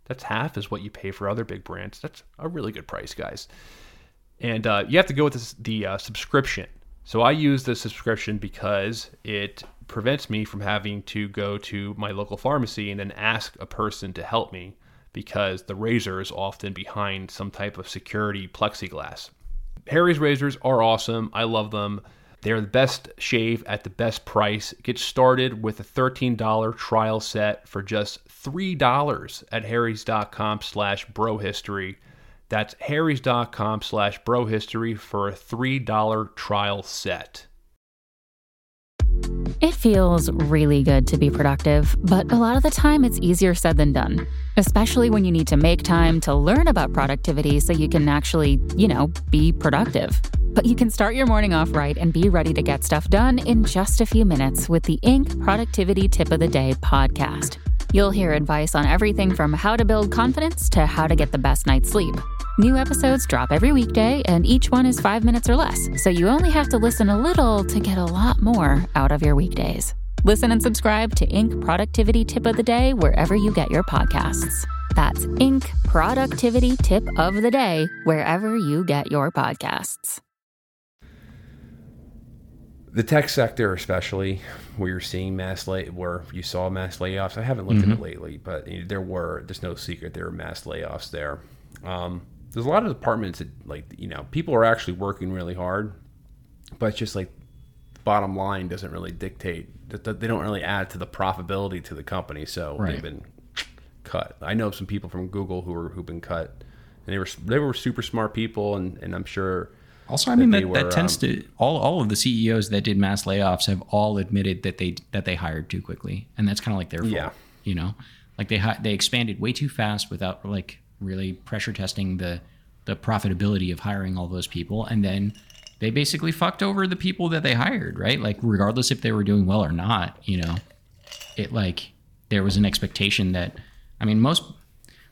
That's half is what you pay for other big brands. That's a really good price, guys and uh, you have to go with this, the uh, subscription. So I use the subscription because it prevents me from having to go to my local pharmacy and then ask a person to help me because the razor is often behind some type of security plexiglass. Harry's razors are awesome. I love them. They're the best shave at the best price. Get started with a $13 trial set for just $3 at harrys.com slash brohistory. That's harrys.com slash brohistory for a $3 trial set. It feels really good to be productive, but a lot of the time it's easier said than done, especially when you need to make time to learn about productivity so you can actually, you know, be productive. But you can start your morning off right and be ready to get stuff done in just a few minutes with the Inc. Productivity Tip of the Day podcast. You'll hear advice on everything from how to build confidence to how to get the best night's sleep. New episodes drop every weekday, and each one is five minutes or less, so you only have to listen a little to get a lot more out of your weekdays. Listen and subscribe to Inc. Productivity Tip of the Day wherever you get your podcasts. That's Inc. Productivity Tip of the Day wherever you get your podcasts. The tech sector, especially where you're seeing mass lay, where you saw mass layoffs. I haven't looked mm-hmm. at it lately, but there were. There's no secret there were mass layoffs there. Um, there's a lot of departments that like you know people are actually working really hard, but it's just like the bottom line doesn't really dictate that they don't really add to the profitability to the company. So right. they've been cut. I know some people from Google who were who've been cut, and they were they were super smart people, and and I'm sure. Also, I mean that, that, were, that tends um, to all all of the CEOs that did mass layoffs have all admitted that they that they hired too quickly, and that's kind of like their fault. Yeah. You know, like they they expanded way too fast without like really pressure testing the the profitability of hiring all those people. And then they basically fucked over the people that they hired right? Like regardless if they were doing well or not you know? It like there was an expectation that i mean most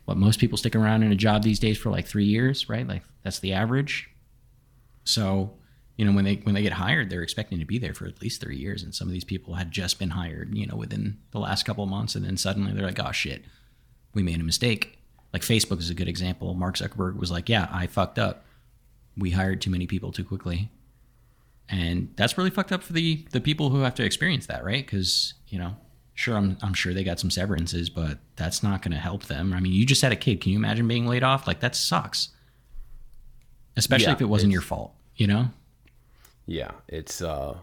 what most people stick around in a job these days for like three years right? Like that's the average so you know when they when they get hired they're expecting to be there for at least three years and some of these people had just been hired you know within the last couple of months and then suddenly they're like oh shit we made a mistake like Facebook is a good example. Mark Zuckerberg was like, "Yeah, I fucked up. We hired too many people too quickly." And that's really fucked up for the the people who have to experience that, right? Cuz, you know, sure I'm I'm sure they got some severances, but that's not going to help them. I mean, you just had a kid. Can you imagine being laid off? Like that sucks. Especially yeah, if it wasn't your fault, you know? Yeah, it's uh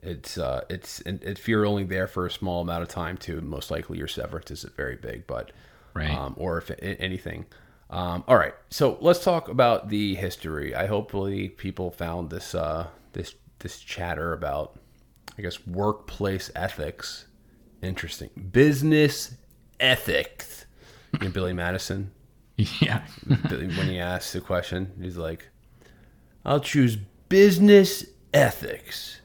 it's uh it's if you're only there for a small amount of time too most likely your severance is very big but right? Um, or if anything. Um, all right, so let's talk about the history. I hopefully people found this uh, this this chatter about, I guess, workplace ethics interesting. Business ethics. You know, Billy Madison. Yeah. when he asks the question, he's like, "I'll choose business ethics."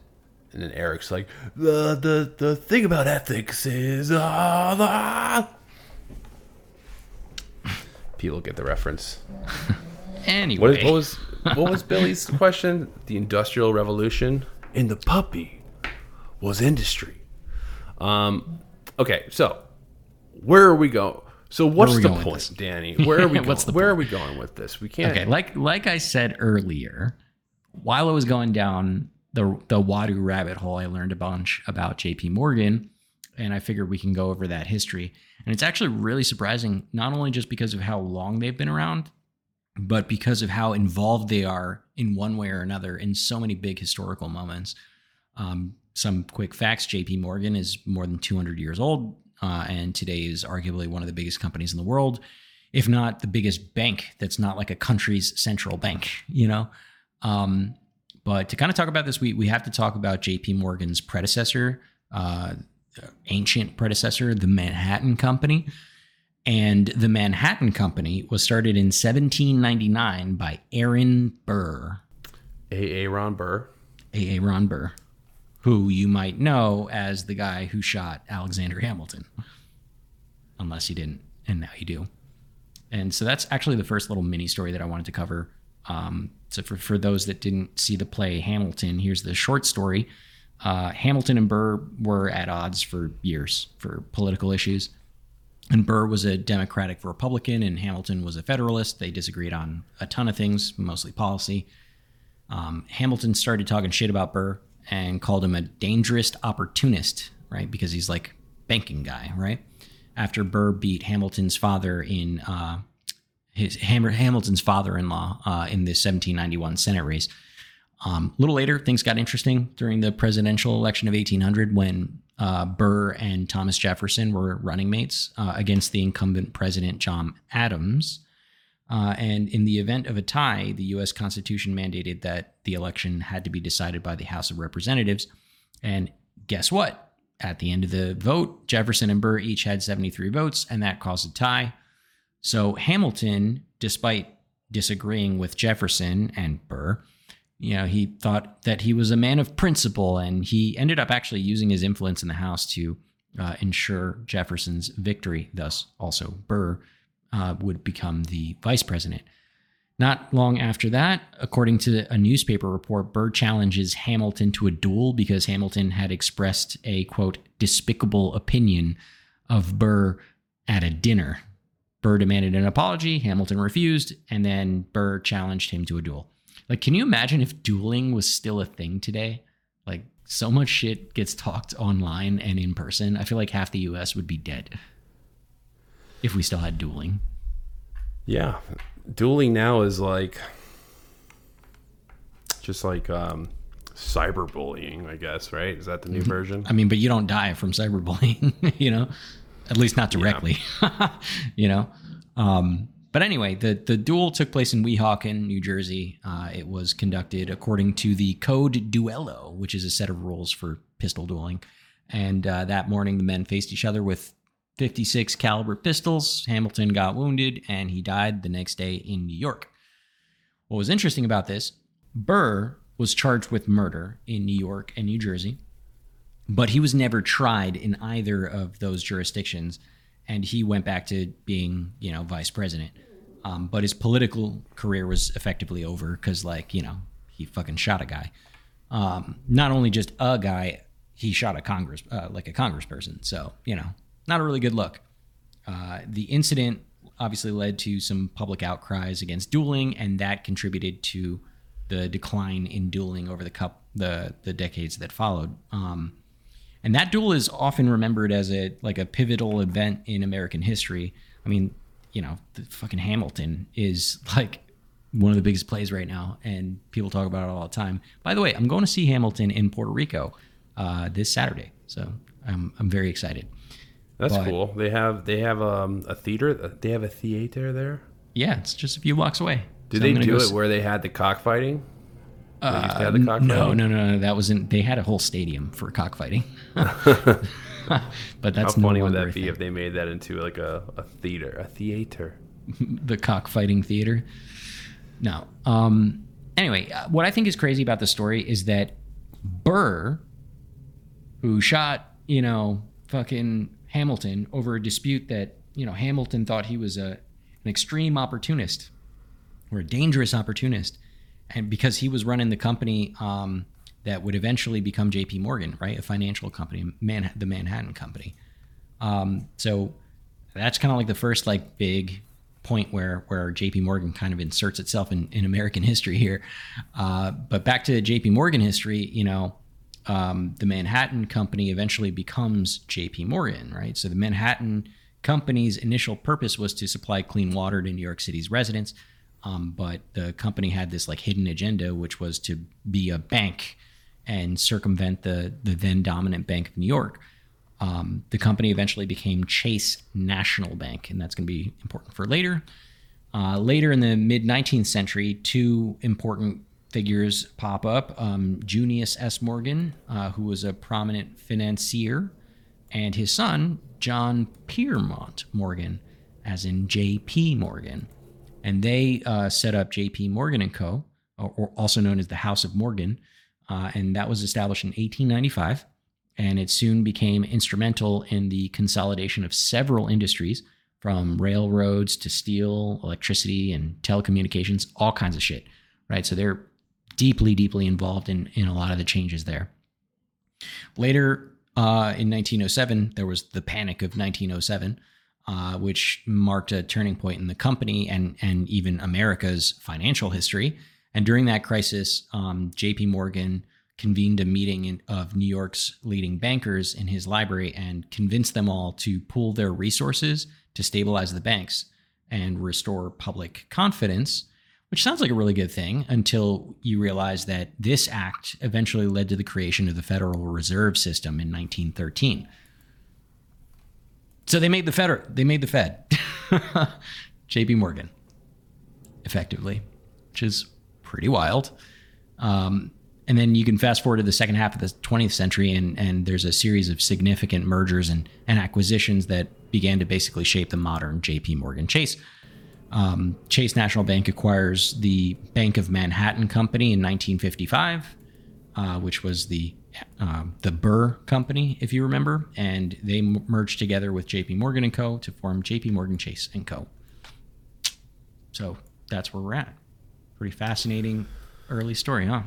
And then Eric's like, "the the the thing about ethics is uh, the people get the reference. anyway, what, what was what was Billy's question? The Industrial Revolution in the puppy was industry. Um, okay, so where are we going? So what's the point, Danny? Where are we? going? what's the where point? are we going with this? We can't. Okay, like like I said earlier, while I was going down the the Wadu rabbit hole, I learned a bunch about J.P. Morgan, and I figured we can go over that history. And it's actually really surprising, not only just because of how long they've been around, but because of how involved they are in one way or another in so many big historical moments. Um, some quick facts JP Morgan is more than 200 years old, uh, and today is arguably one of the biggest companies in the world, if not the biggest bank that's not like a country's central bank, you know? Um, but to kind of talk about this, we, we have to talk about JP Morgan's predecessor, uh, ancient predecessor, the Manhattan Company. And the Manhattan Company was started in 1799 by Aaron Burr, A. A. Ron Burr. A. A. Ron Burr, who you might know as the guy who shot Alexander Hamilton. Unless you didn't, and now you do. And so that's actually the first little mini story that I wanted to cover. Um, so for, for those that didn't see the play Hamilton, here's the short story. Uh, Hamilton and Burr were at odds for years for political issues. And Burr was a Democratic Republican, and Hamilton was a Federalist. They disagreed on a ton of things, mostly policy. Um, Hamilton started talking shit about Burr and called him a dangerous opportunist, right? Because he's like banking guy, right? After Burr beat Hamilton's father in uh, his Hamilton's father-in-law uh, in the 1791 Senate race. Um, a little later, things got interesting during the presidential election of 1800 when uh, Burr and Thomas Jefferson were running mates uh, against the incumbent president John Adams. Uh, and in the event of a tie, the U.S. Constitution mandated that the election had to be decided by the House of Representatives. And guess what? At the end of the vote, Jefferson and Burr each had 73 votes, and that caused a tie. So Hamilton, despite disagreeing with Jefferson and Burr, you know, he thought that he was a man of principle, and he ended up actually using his influence in the House to uh, ensure Jefferson's victory. Thus, also Burr uh, would become the vice president. Not long after that, according to a newspaper report, Burr challenges Hamilton to a duel because Hamilton had expressed a quote despicable opinion of Burr at a dinner. Burr demanded an apology, Hamilton refused, and then Burr challenged him to a duel. Like, can you imagine if dueling was still a thing today? Like, so much shit gets talked online and in person. I feel like half the US would be dead if we still had dueling. Yeah, dueling now is like just like um, cyberbullying, I guess. Right? Is that the new version? I mean, but you don't die from cyberbullying, you know, at least not directly, you know. Um, but anyway, the the duel took place in Weehawken, New Jersey. Uh, it was conducted according to the Code Duello, which is a set of rules for pistol dueling. And uh, that morning, the men faced each other with 56 caliber pistols. Hamilton got wounded, and he died the next day in New York. What was interesting about this, Burr was charged with murder in New York and New Jersey, but he was never tried in either of those jurisdictions, and he went back to being, you know, vice president. Um, but his political career was effectively over because, like, you know, he fucking shot a guy. Um, not only just a guy, he shot a Congress, uh, like a Congressperson. So, you know, not a really good look. Uh, the incident obviously led to some public outcries against dueling, and that contributed to the decline in dueling over the cup the the decades that followed. Um, and that duel is often remembered as a like a pivotal event in American history. I mean, you know, the fucking Hamilton is like one of the biggest plays right now, and people talk about it all the time. By the way, I'm going to see Hamilton in Puerto Rico uh, this Saturday, so I'm I'm very excited. That's But- cool. They have they have um, a theater. They have a theater there. Yeah, it's just a few blocks away. Did So they do it s- where they had the cockfighting? They used to Uh, the cockfighting. no, no, no, no. That wasn't. They had a whole stadium for cockfighting. but How that's no funny would that be if they made that into like a, a theater, a theater? the cockfighting theater. No. Um. Anyway, uh, what I think is crazy about the story is that Burr, who shot, you know, fucking Hamilton over a dispute that you know Hamilton thought he was a an extreme opportunist or a dangerous opportunist, and because he was running the company um, that would eventually become J.P. Morgan, right, a financial company, Man- the Manhattan Company. Um, so that's kind of like the first like big point where where JP Morgan kind of inserts itself in, in American history here. Uh, but back to JP Morgan history, you know, um, the Manhattan Company eventually becomes JP Morgan, right? So the Manhattan Company's initial purpose was to supply clean water to New York City's residents. Um, but the company had this like hidden agenda, which was to be a bank and circumvent the the then dominant Bank of New York. Um, the company eventually became Chase National Bank, and that's going to be important for later. Uh, later in the mid 19th century, two important figures pop up um, Junius S. Morgan, uh, who was a prominent financier, and his son, John Pierpont Morgan, as in J.P. Morgan. And they uh, set up J.P. Morgan and Co., or, or also known as the House of Morgan, uh, and that was established in 1895. And it soon became instrumental in the consolidation of several industries, from railroads to steel, electricity, and telecommunications, all kinds of shit, right? So they're deeply, deeply involved in, in a lot of the changes there. Later uh, in 1907, there was the Panic of 1907, uh, which marked a turning point in the company and, and even America's financial history. And during that crisis, um, JP Morgan convened a meeting in, of New York's leading bankers in his library and convinced them all to pool their resources to stabilize the banks and restore public confidence which sounds like a really good thing until you realize that this act eventually led to the creation of the Federal Reserve System in 1913. So they made the Fed. They made the Fed. J.P. Morgan, effectively, which is pretty wild. Um, and then you can fast forward to the second half of the 20th century, and, and there's a series of significant mergers and, and acquisitions that began to basically shape the modern J.P. Morgan Chase um, Chase National Bank acquires the Bank of Manhattan Company in 1955, uh, which was the uh, the Burr Company, if you remember, and they m- merged together with J.P. Morgan and Co. to form J.P. Morgan Chase and Co. So that's where we're at. Pretty fascinating early story, huh?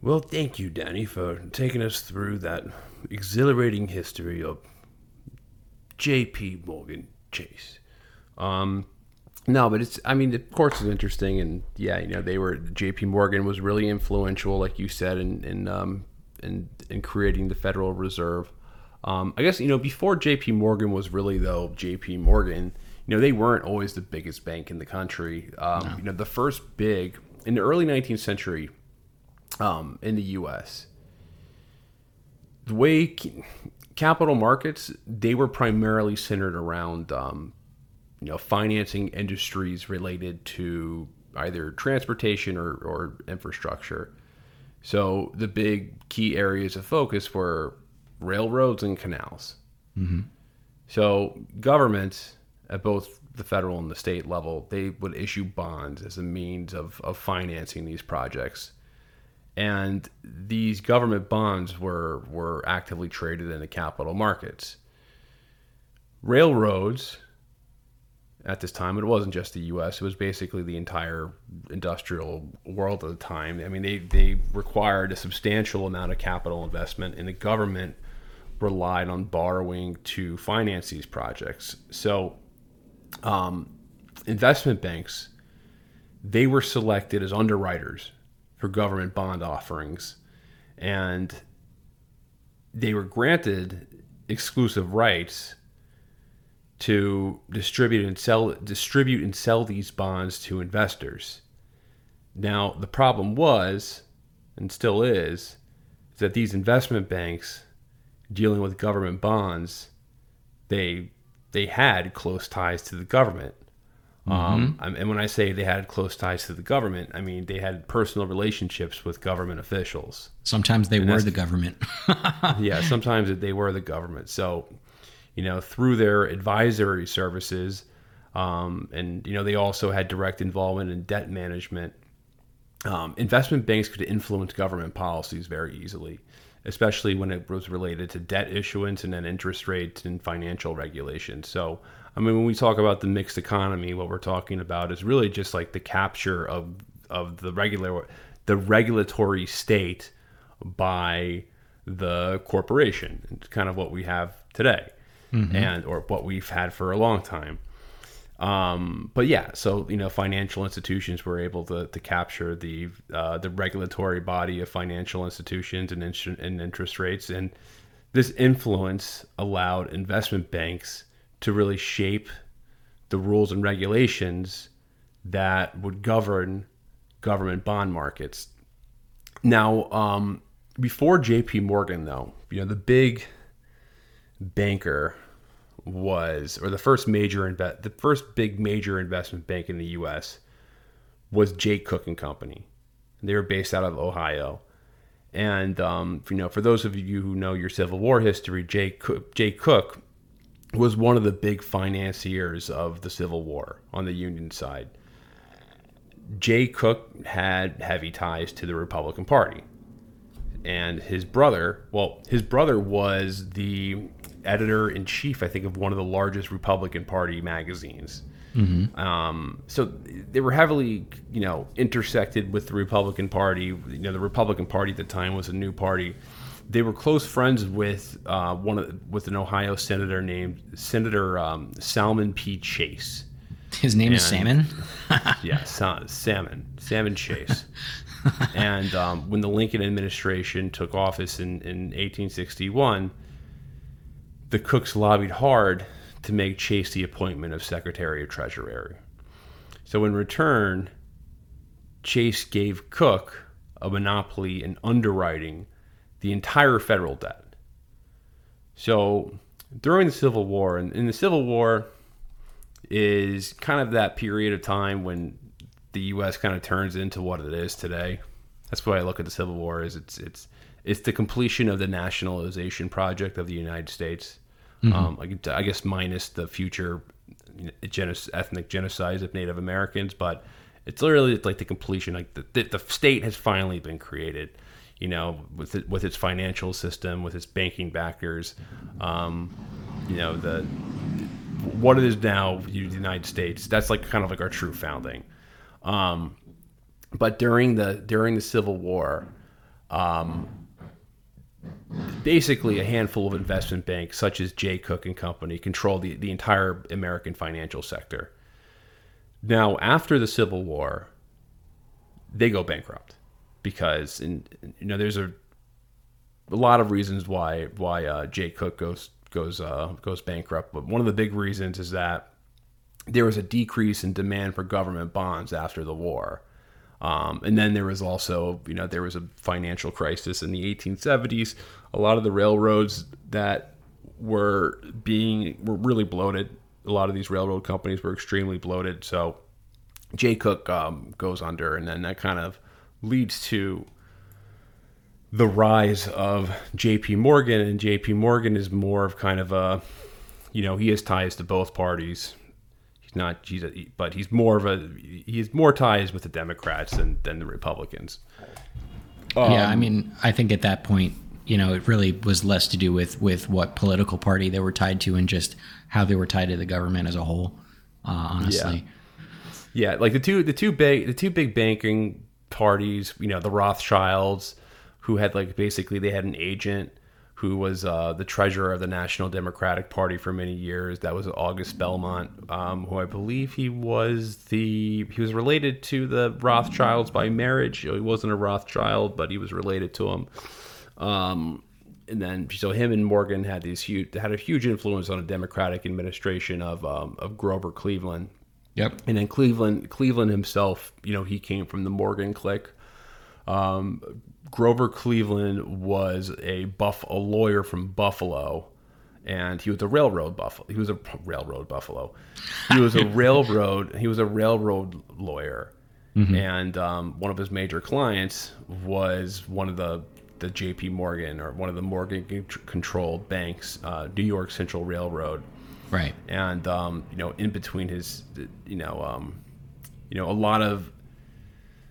Well, thank you, Danny, for taking us through that exhilarating history of J.P. Morgan Chase. Um, no, but it's. I mean, of course, it's interesting, and yeah, you know, they were. J.P. Morgan was really influential, like you said, in in um, in, in creating the Federal Reserve. Um, I guess you know before J.P. Morgan was really though J.P. Morgan. You know, they weren't always the biggest bank in the country. Um, no. You know, the first big in the early 19th century um, in the U.S. The way capital markets they were primarily centered around um, you know, financing industries related to either transportation or, or infrastructure. So the big key areas of focus were railroads and canals. Mm-hmm. So governments at both the federal and the state level, they would issue bonds as a means of, of financing these projects. And these government bonds were, were actively traded in the capital markets. Railroads at this time. It wasn't just the U.S. It was basically the entire industrial world at the time. I mean, they they required a substantial amount of capital investment, and the government relied on borrowing to finance these projects. So, um, investment banks they were selected as underwriters for government bond offerings, and they were granted exclusive rights to distribute and sell distribute and sell these bonds to investors. Now, the problem was and still is, is that these investment banks dealing with government bonds, they they had close ties to the government. Um, mm-hmm. Um, and when I say they had close ties to the government, I mean they had personal relationships with government officials. Sometimes they and were the government. yeah, sometimes they were the government. So you know, through their advisory services. Um, and, you know, they also had direct involvement in debt management. Um, investment banks could influence government policies very easily, especially when it was related to debt issuance and then interest rates and financial regulation. So, I mean, when we talk about the mixed economy, what we're talking about is really just like the capture of of the regular the regulatory state by the corporation. It's kind of what we have today mm-hmm. and or what we've had for a long time. Um, but yeah, so you know, financial institutions were able to, to capture the uh, the regulatory body of financial institutions and, and interest rates, and this influence allowed investment banks to really shape the rules and regulations that would govern government bond markets. Now, um, before J.P. Morgan, though, you know, the big banker was, or the first major invest, the first big major investment bank in the U.S. was Jay Cooke and Company. They were based out of Ohio, and um, you know, for those of you who know your Civil War history, Jay Cooke, Jay Cooke was one of the big financiers of the Civil War on the Union side. Jay Cooke had heavy ties to the Republican Party. And his brother, well, his brother was the editor in chief, I think, of one of the largest Republican Party magazines. Mm-hmm. Um, so they were heavily, you know, intersected with the Republican Party. You know, the Republican Party at the time was a new party. They were close friends with uh, one of, with an Ohio senator named Senator um, Salmon P. Chase. His name and, is Salmon. yeah, Salmon, Salmon Chase. and um, when the Lincoln administration took office in, in 1861, the Cookes lobbied hard to make Chase the appointment of Secretary of Treasury. So in return, Chase gave Cooke a monopoly in underwriting the entire federal debt. So during the Civil War, and in the Civil War is kind of that period of time when the U.S. kind of turns into what it is today. That's why I look at the Civil War is it's it's it's the completion of the nationalization project of the United States. Mm-hmm. Um, I guess minus the future ethnic genocides of Native Americans, but it's literally like the completion. Like the, the, the state has finally been created. You know, with it, with its financial system, with its banking backers, um, you know the what it is now, the United States. That's like kind of like our true founding. Um, but during the during the Civil War, um, basically a handful of investment banks such as Jay Cooke and Company controlled the, the entire American financial sector. Now, after the Civil War, they go bankrupt because, and you know, there's a a lot of reasons why why uh, Jay Cooke goes goes uh, goes bankrupt. But one of the big reasons is that there was a decrease in demand for government bonds after the war. Um, and then there was also, you know, there was a financial crisis in the 1870s. A lot of the railroads that were being were really bloated. A lot of these railroad companies were extremely bloated. So Jay Cooke um, goes under, and then that kind of leads to the rise of J.P. Morgan, and J.P. Morgan is more of kind of a, you know, he has ties to both parties. He's not, he's a, but he's more of a, he's more ties with the Democrats than than the Republicans. Um, yeah, I mean, I think at that point, you know, it really was less to do with with what political party they were tied to, and just how they were tied to the government as a whole. Uh, honestly, yeah. yeah, like the two the two big the two big banking parties, you know, the Rothschilds who had like basically they had an agent who was uh, the treasurer of the National Democratic Party for many years. That was August Belmont, um, who I believe he was the he was related to the Rothschilds by marriage. He wasn't a Rothschild, but he was related to them. Um, and then so him and Morgan had these huge had a huge influence on a Democratic administration of um, of Grover Cleveland. Yep. And then Cleveland Cleveland himself, you know, he came from the Morgan clique. Um, Grover Cleveland was a buff a lawyer from Buffalo, and he was a railroad buffalo. He was a railroad buffalo. He was a railroad. He was a railroad lawyer, mm-hmm. and um, one of his major clients was one of the the J.P. Morgan or one of the Morgan controlled banks, uh, New York Central Railroad. Right. And um, you know, in between his, you know, um, you know, a lot of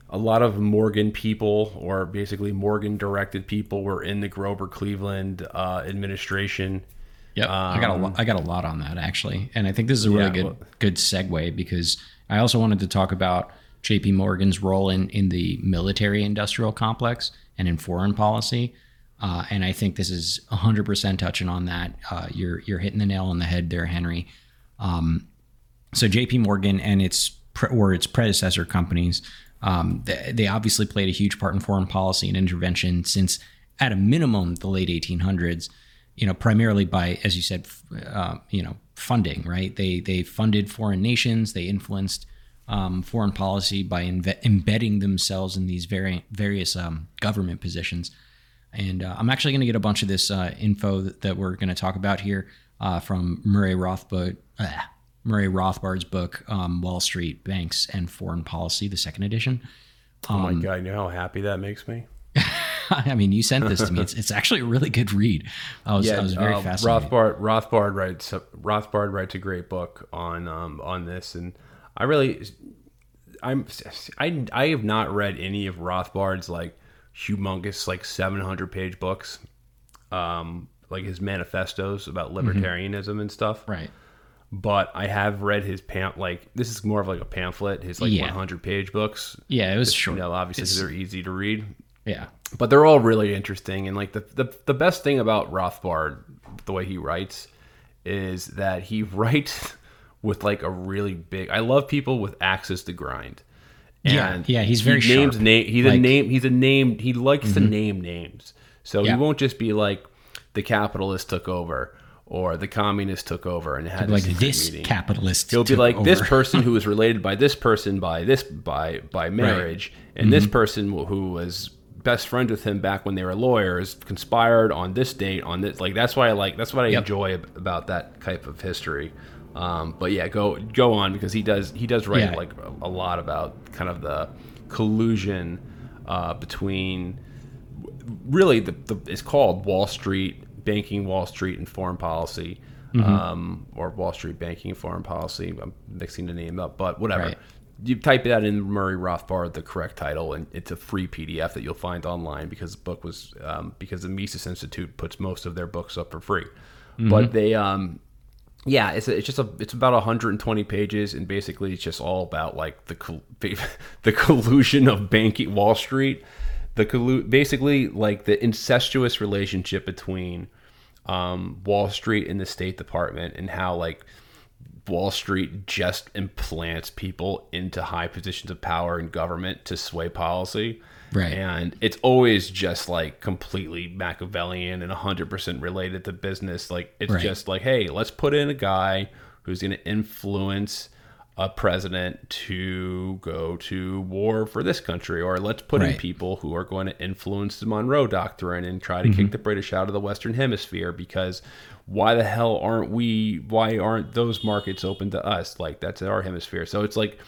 a lot of Morgan people, or basically Morgan directed people, were in the Grover Cleveland uh, administration. Yeah, um, I got a lo- I got a lot on that actually, and I think this is a really yeah, good well, good segue because I also wanted to talk about J.P. Morgan's role in in the military industrial complex and in foreign policy. Uh, and I think this is 100% touching on that. Uh, you're you're hitting the nail on the head there, Henry. Um, so J.P. Morgan and its pre- or its predecessor companies um, they, they, obviously played a huge part in foreign policy and intervention since, at a minimum, the late 1800s. You know, primarily by, as you said, uh, you know, funding. Right? They they funded foreign nations. They influenced um, foreign policy by inve- embedding themselves in these very various um, government positions. And uh, I'm actually going to get a bunch of this uh, info that, that, we're going to talk about here uh, from Murray Rothbard, Murray Rothbard's book, um, Wall Street, Banks, and Foreign Policy, the second edition. Um, oh my um, God, you know how happy that makes me? I mean, you sent this to me. It's, it's actually a really good read. I was, I was very um, fascinated. Rothbard Rothbard writes Rothbard writes a great book on um, on this, and I really I'm I I have not read any of Rothbard's like humongous like 700 page books, um, like his manifestos about libertarianism and stuff. Right. But I have read his pam like this is more of like a pamphlet. His like Yeah. 100 page books. Yeah, it was Just, short. You know, obviously It's- they're easy to read yeah. but they're all really interesting and like the, the the best thing about Rothbard the way he writes is that he writes with like a really big I love people with axes to grind. Yeah, yeah, he's very he names sharp. name he's a Like- Mm-hmm. name he's a name he likes to name names. So Yeah. he won't just be like the capitalist took over or the communist took over and had Like this capitalist. He'll be like this person who was related by this person by this by by marriage, and Mm-hmm. this person who- who was best friends with him back when they were lawyers conspired on this date on this. Like that's why I like that's what I Yep. enjoy about that type of history. Um, but yeah, go go on because he does he does write Yeah. like a, a lot about kind of the collusion uh, between really the, the it's called Wall Street banking, Wall Street and foreign policy, Mm-hmm. um, or Wall Street banking and foreign policy. I'm mixing the name up, but whatever. Right. You type that in Murray Rothbard, the correct title, and it's a free PDF that you'll find online because the book was um, because the Mises Institute puts most of their books up for free. Mm-hmm. But they um, yeah, it's it's just a it's about 120 pages, and basically it's just all about like the the collusion of banking Wall Street, the collu- basically like the incestuous relationship between um, Wall Street and the State Department, and how like Wall Street just implants people into high positions of power in government to sway policy. Right. And it's always just like completely Machiavellian and 100% related to business. Like, it's Right. just like, hey, let's put in a guy who's going to influence a president to go to war for this country, or let's put in people who are going to influence the Monroe Doctrine and try to Mm-hmm. kick the British out of the Western Hemisphere because why the hell aren't we? Why aren't those markets open to us? Like that's our hemisphere. So it's like,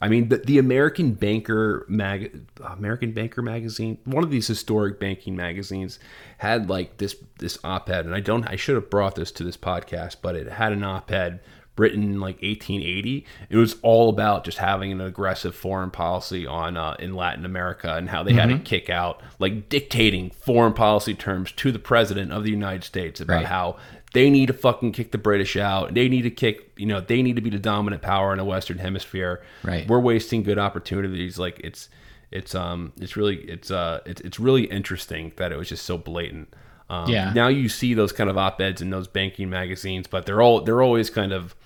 I mean, the, the American Banker mag, American Banker magazine, one of these historic banking magazines, had like this this op-ed, and I don't, I should have brought this to this podcast, but it had an op-ed written in like 1880. It was all about just having an aggressive foreign policy on uh, in Latin America and how they had to kick out like dictating foreign policy terms to the president of the United States about Right. how they need to fucking kick the British out. They need to kick, you know, they need to be the dominant power in the Western Hemisphere. Right. We're wasting good opportunities. Like it's, it's, um, it's really, it's, uh, it's, it's really interesting that it was just so blatant. Um, Yeah. Now you see those kind of op-eds in those banking magazines, but they're all, they're always kind of,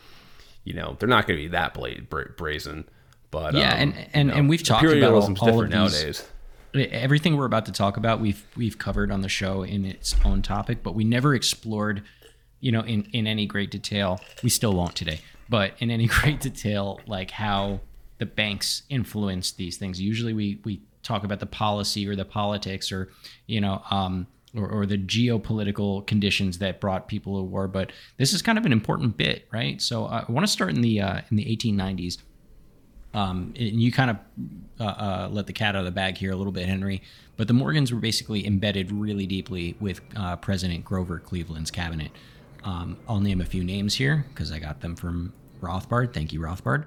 you know, they're not going to be that brazen. But Yeah, um, and and, you know, and we've talked about all, all of different these, nowadays. everything we're about to talk about we've we've covered on the show in its own topic but we never explored you know in in any great detail we still won't today but in any great detail like how the banks influence these things usually we we talk about the policy or the politics or you know um or, or the geopolitical conditions that brought people to war but this is kind of an important bit right so i want to start in the uh, in the 1890s um, and you kind of uh, uh, let the cat out of the bag here a little bit, Henry. But the Morgans were basically embedded really deeply with uh, President Grover Cleveland's cabinet. Um, I'll name a few names here because I got them from Rothbard. Thank you, Rothbard.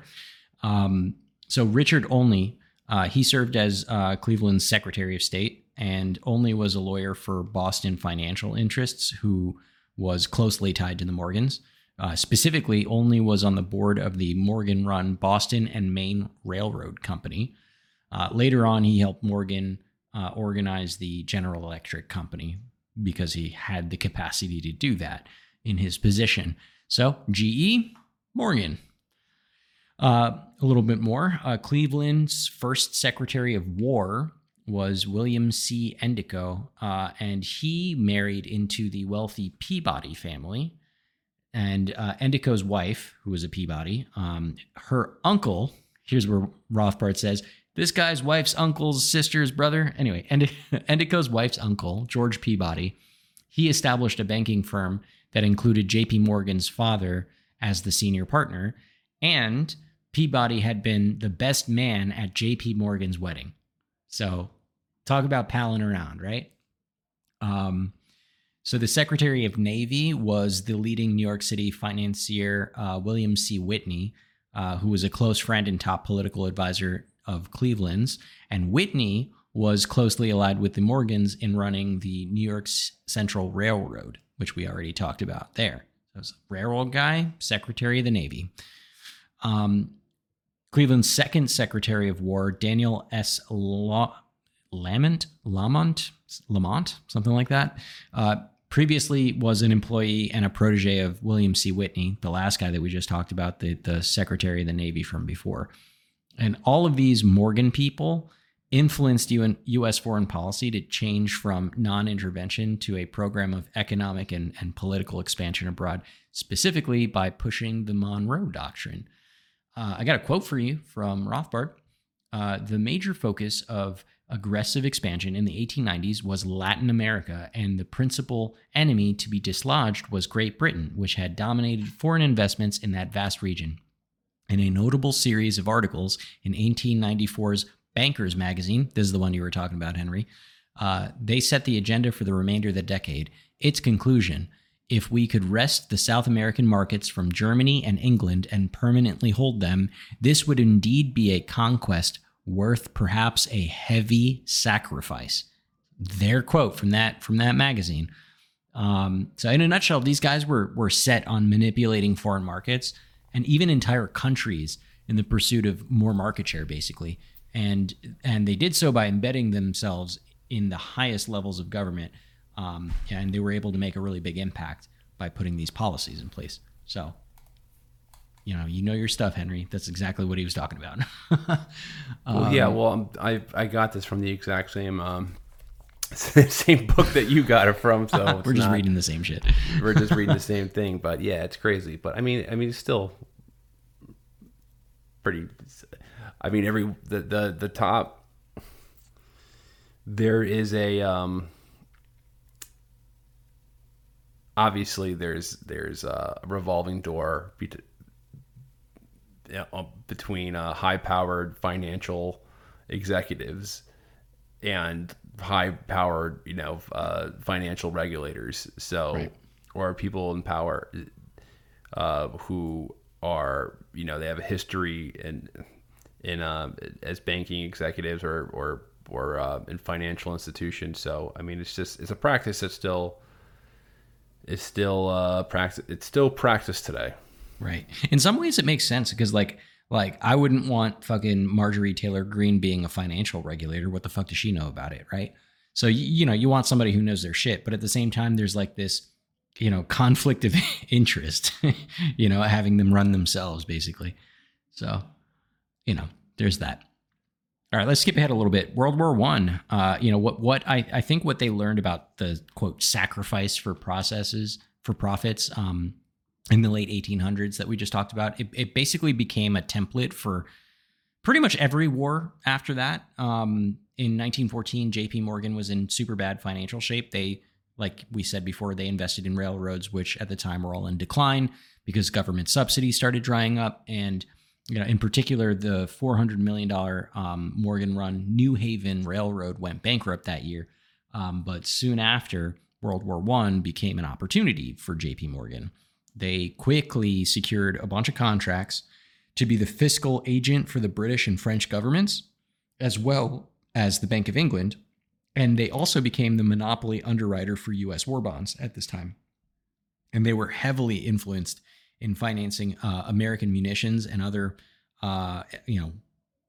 Um, so Richard Olney, uh, he served as uh, Cleveland's Secretary of State, and Olney was a lawyer for Boston financial interests who was closely tied to the Morgans. Uh, specifically, Olney was on the board of the Morgan run Boston and Maine Railroad Company. Uh, later on, he helped Morgan uh, organize the General Electric Company because he had the capacity to do that in his position. So, GE, Morgan. Uh, a little bit more. Uh, Cleveland's first Secretary of War was William C. Endicott, uh, and he married into the wealthy Peabody family. And uh, Endicott's wife, who was a Peabody, um, her uncle, here's where Rothbard says, this guy's wife's uncle's sister's brother. Anyway, Endi- Endicott's wife's uncle, George Peabody, he established a banking firm that included JP Morgan's father as the senior partner, and Peabody had been the best man at JP Morgan's wedding. So talk about palling around, right? Um, so the Secretary of Navy was the leading New York City financier, uh, William C. Whitney, uh, who was a close friend and top political advisor of Cleveland's. And Whitney was closely allied with the Morgans in running the New York Central Railroad, which we already talked about there. So was a railroad guy, Secretary of the Navy. Um, Cleveland's second Secretary of War, Daniel S. La- Lamont, Lamont, Lamont, something like that. Uh, previously was an employee and a protege of William C. Whitney, the last guy that we just talked about, the, the Secretary of the Navy from before. And all of these Morgan people influenced U.S. foreign policy to change from non intervention to a program of economic and, and political expansion abroad, specifically by pushing the Monroe Doctrine. Uh, I got a quote for you from Rothbard. Uh, the major focus of aggressive expansion in the 1890s was Latin America, and the principal enemy to be dislodged was Great Britain, which had dominated foreign investments in that vast region. In a notable series of articles in 1894's Bankers magazine, this is the one you were talking about, Henry, uh, they set the agenda for the remainder of the decade. Its conclusion if we could wrest the South American markets from Germany and England and permanently hold them, this would indeed be a conquest worth perhaps a heavy sacrifice. Their quote from that from that magazine. Um, so, in a nutshell, these guys were were set on manipulating foreign markets and even entire countries in the pursuit of more market share, basically. And and they did so by embedding themselves in the highest levels of government, um, and they were able to make a really big impact by putting these policies in place. So, you know, you know your stuff, Henry. That's exactly what he was talking about. um, well, yeah. Well, i I got this from the exact same um, same book that you got it from. So we're just not, reading the same shit. we're just reading the same thing. But yeah, it's crazy. But I mean, I mean, it's still pretty. I mean, every the the the top. There is a um, obviously there's there's a revolving door uh, between uh, high-powered financial executives and high-powered, you know, uh, financial regulators. So, right. or people in power uh, who are, you know, they have a history in in um, as banking executives or or or uh, in financial institutions. So, I mean, it's just it's a practice that still is still uh, practice. It's still practice today. Right. In some ways, it makes sense because like like I wouldn't want fucking Marjorie Taylor Greene being a financial regulator. What the fuck does she know about it, right? So you, you know you want somebody who knows their shit, but at the same time, there's like this you know conflict of interest, you know, having them run themselves basically. So you know, there's that. All right, let's skip ahead a little bit. World War One. Uh, you know what? What I, I think what they learned about the quote sacrifice for processes for profits. Um, in the late 1800s that we just talked about. It, it basically became a template for pretty much every war after that. Um, in 1914, J.P. Morgan was in super bad financial shape. They, like we said before, they invested in railroads, which at the time were all in decline because government subsidies started drying up, and you know, in particular, the 400 million dollar um, Morgan Run New Haven Railroad went bankrupt that year. Um, but soon after, World War One became an opportunity for J.P. Morgan. They quickly secured a bunch of contracts to be the fiscal agent for the British and French governments, as well as the Bank of England. And they also became the monopoly underwriter for US war bonds at this time. And they were heavily influenced in financing uh, American munitions and other, uh, you know,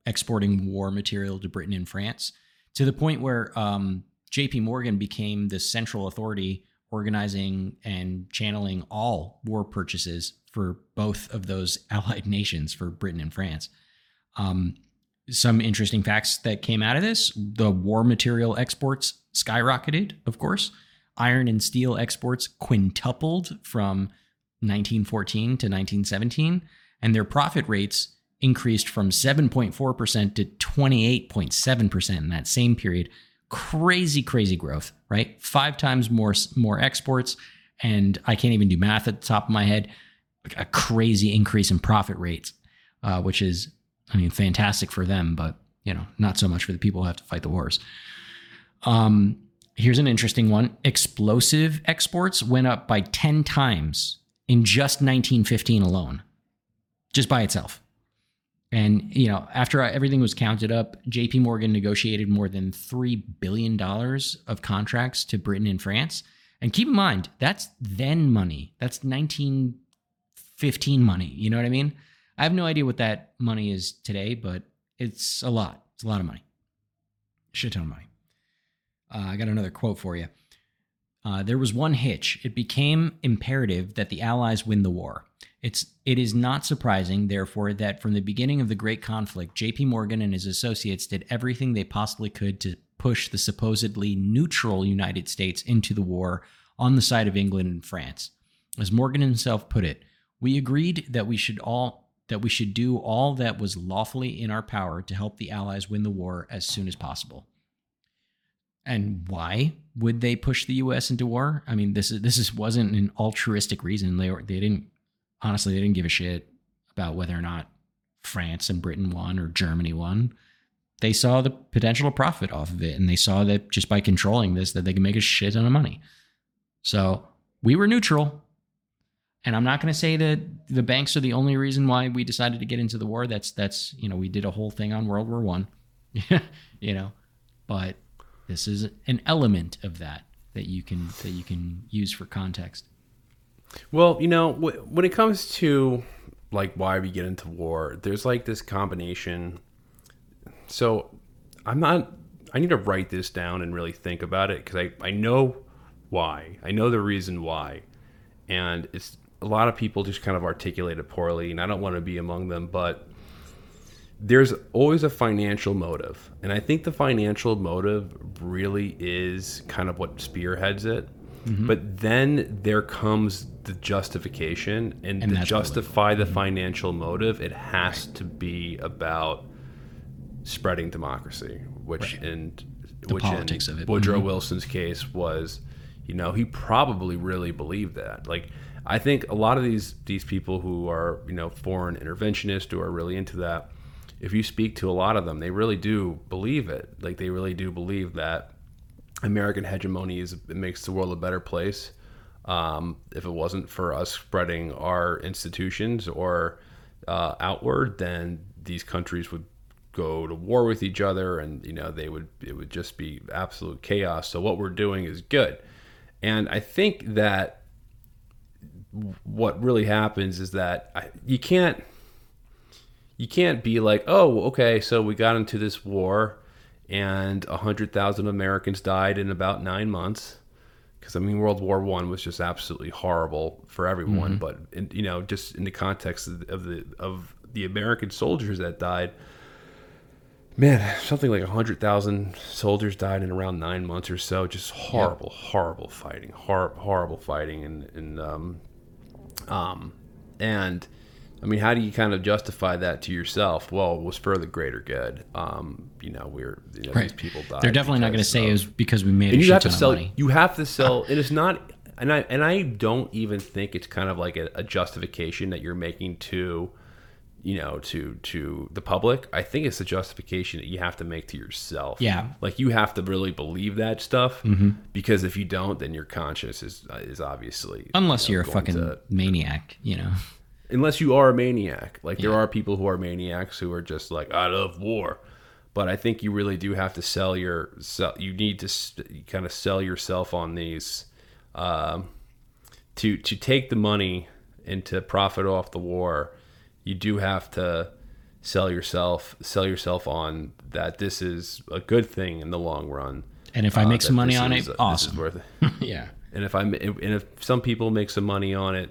exporting war material to Britain and France to the point where um, JP Morgan became the central authority organizing and channeling all war purchases for both of those allied nations, for Britain and France. Um, some interesting facts that came out of this the war material exports skyrocketed, of course. Iron and steel exports quintupled from 1914 to 1917, and their profit rates increased from 7.4% to 28.7% in that same period, crazy, crazy growth, right? Five times more more exports, and I can't even do math at the top of my head. A crazy increase in profit rates, uh, which is, I mean, fantastic for them, but you know, not so much for the people who have to fight the wars. Um, here's an interesting one explosive exports went up by 10 times in just 1915 alone, just by itself. And, you know, after everything was counted up, JP Morgan negotiated more than $3 billion of contracts to Britain and France. And keep in mind, that's then money. That's 1915 money. You know what I mean? I have no idea what that money is today, but it's a lot. It's a lot of money. Shit ton of money. Uh, I got another quote for you. Uh, there was one hitch. It became imperative that the Allies win the war. It's it is not surprising, therefore, that from the beginning of the great conflict, J.P. Morgan and his associates did everything they possibly could to push the supposedly neutral United States into the war on the side of England and France. As Morgan himself put it, we agreed that we should all that we should do all that was lawfully in our power to help the Allies win the war as soon as possible. And why would they push the U.S. into war? I mean, this is this is wasn't an altruistic reason. They were they didn't honestly they didn't give a shit about whether or not France and Britain won or Germany won. They saw the potential profit off of it, and they saw that just by controlling this, that they can make a shit ton of money. So we were neutral, and I'm not going to say that the banks are the only reason why we decided to get into the war. That's that's you know we did a whole thing on World War One, you know, but this is an element of that that you can that you can use for context. Well, you know, when it comes to like why we get into war, there's like this combination. So I'm not. I need to write this down and really think about it because I I know why. I know the reason why, and it's a lot of people just kind of articulate it poorly, and I don't want to be among them, but there's always a financial motive. And I think the financial motive really is kind of what spearheads it. Mm-hmm. But then there comes the justification, and, and to justify the mm-hmm. financial motive, it has right. to be about spreading democracy, which right. in the which politics in of it. Woodrow mm-hmm. Wilson's case was, you know, he probably really believed that. Like, I think a lot of these these people who are you know foreign interventionists who are really into that if you speak to a lot of them, they really do believe it. Like they really do believe that American hegemony is it makes the world a better place. Um, if it wasn't for us spreading our institutions or uh, outward, then these countries would go to war with each other, and you know they would it would just be absolute chaos. So what we're doing is good, and I think that what really happens is that I, you can't you can't be like, oh, okay, so we got into this war and 100,000 Americans died in about nine months. Because, I mean, World War One was just absolutely horrible for everyone. Mm-hmm. But, in, you know, just in the context of, of the, of the American soldiers that died, man, something like 100,000 soldiers died in around nine months or so. Just horrible, yeah. horrible fighting, hor- horrible fighting. And, and, um, um, and, I mean, how do you kind of justify that to yourself? Well, it was for the greater good. Um, you know, we're you know, right. these people died. They're definitely not going to say it was because we made. And you have to sell. You have to sell. it is not, and I and I don't even think it's kind of like a, a justification that you're making to, you know, to to the public. I think it's a justification that you have to make to yourself. Yeah, like you have to really believe that stuff mm-hmm. because if you don't, then your conscience is is obviously unless you are a fucking to, maniac, you know unless you are a maniac. Like yeah. there are people who are maniacs who are just like I love war, but I think you really do have to sell your sell. You need to kind of sell yourself on these um, to to take the money and to profit off the war. You do have to sell yourself sell yourself on that this is a good thing in the long run. And if I make uh, some money on it, awesome. worth it. yeah. And if I and if some people make some money on it,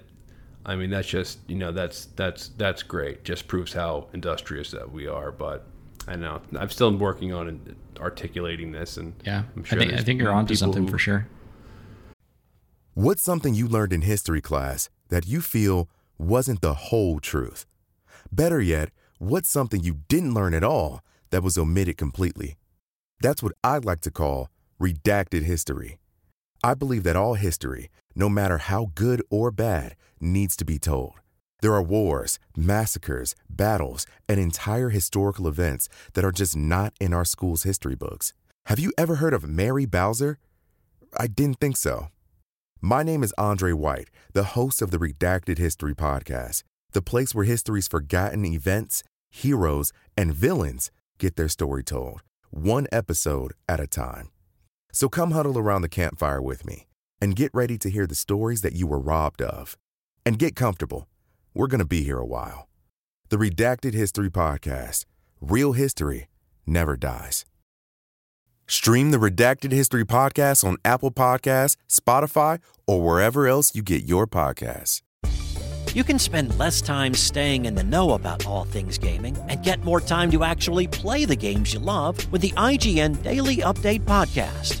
I mean, that's just you know that's that's that's great. Just proves how industrious that we are. But I know I'm still working on articulating this, and yeah, I'm sure I think, I think you're onto something who, for sure. What's something you learned in history class that you feel wasn't the whole truth? Better yet, what's something you didn't learn at all that was omitted completely? That's what I'd like to call redacted history. I believe that all history, no matter how good or bad, needs to be told. There are wars, massacres, battles, and entire historical events that are just not in our school's history books. Have you ever heard of Mary Bowser? I didn't think so. My name is Andre White, the host of the Redacted History Podcast, the place where history's forgotten events, heroes, and villains get their story told, one episode at a time. So come huddle around the campfire with me and get ready to hear the stories that you were robbed of. And get comfortable. We're going to be here a while. The Redacted History Podcast Real History Never Dies. Stream the Redacted History Podcast on Apple Podcasts, Spotify, or wherever else you get your podcasts. You can spend less time staying in the know about all things gaming and get more time to actually play the games you love with the IGN Daily Update Podcast.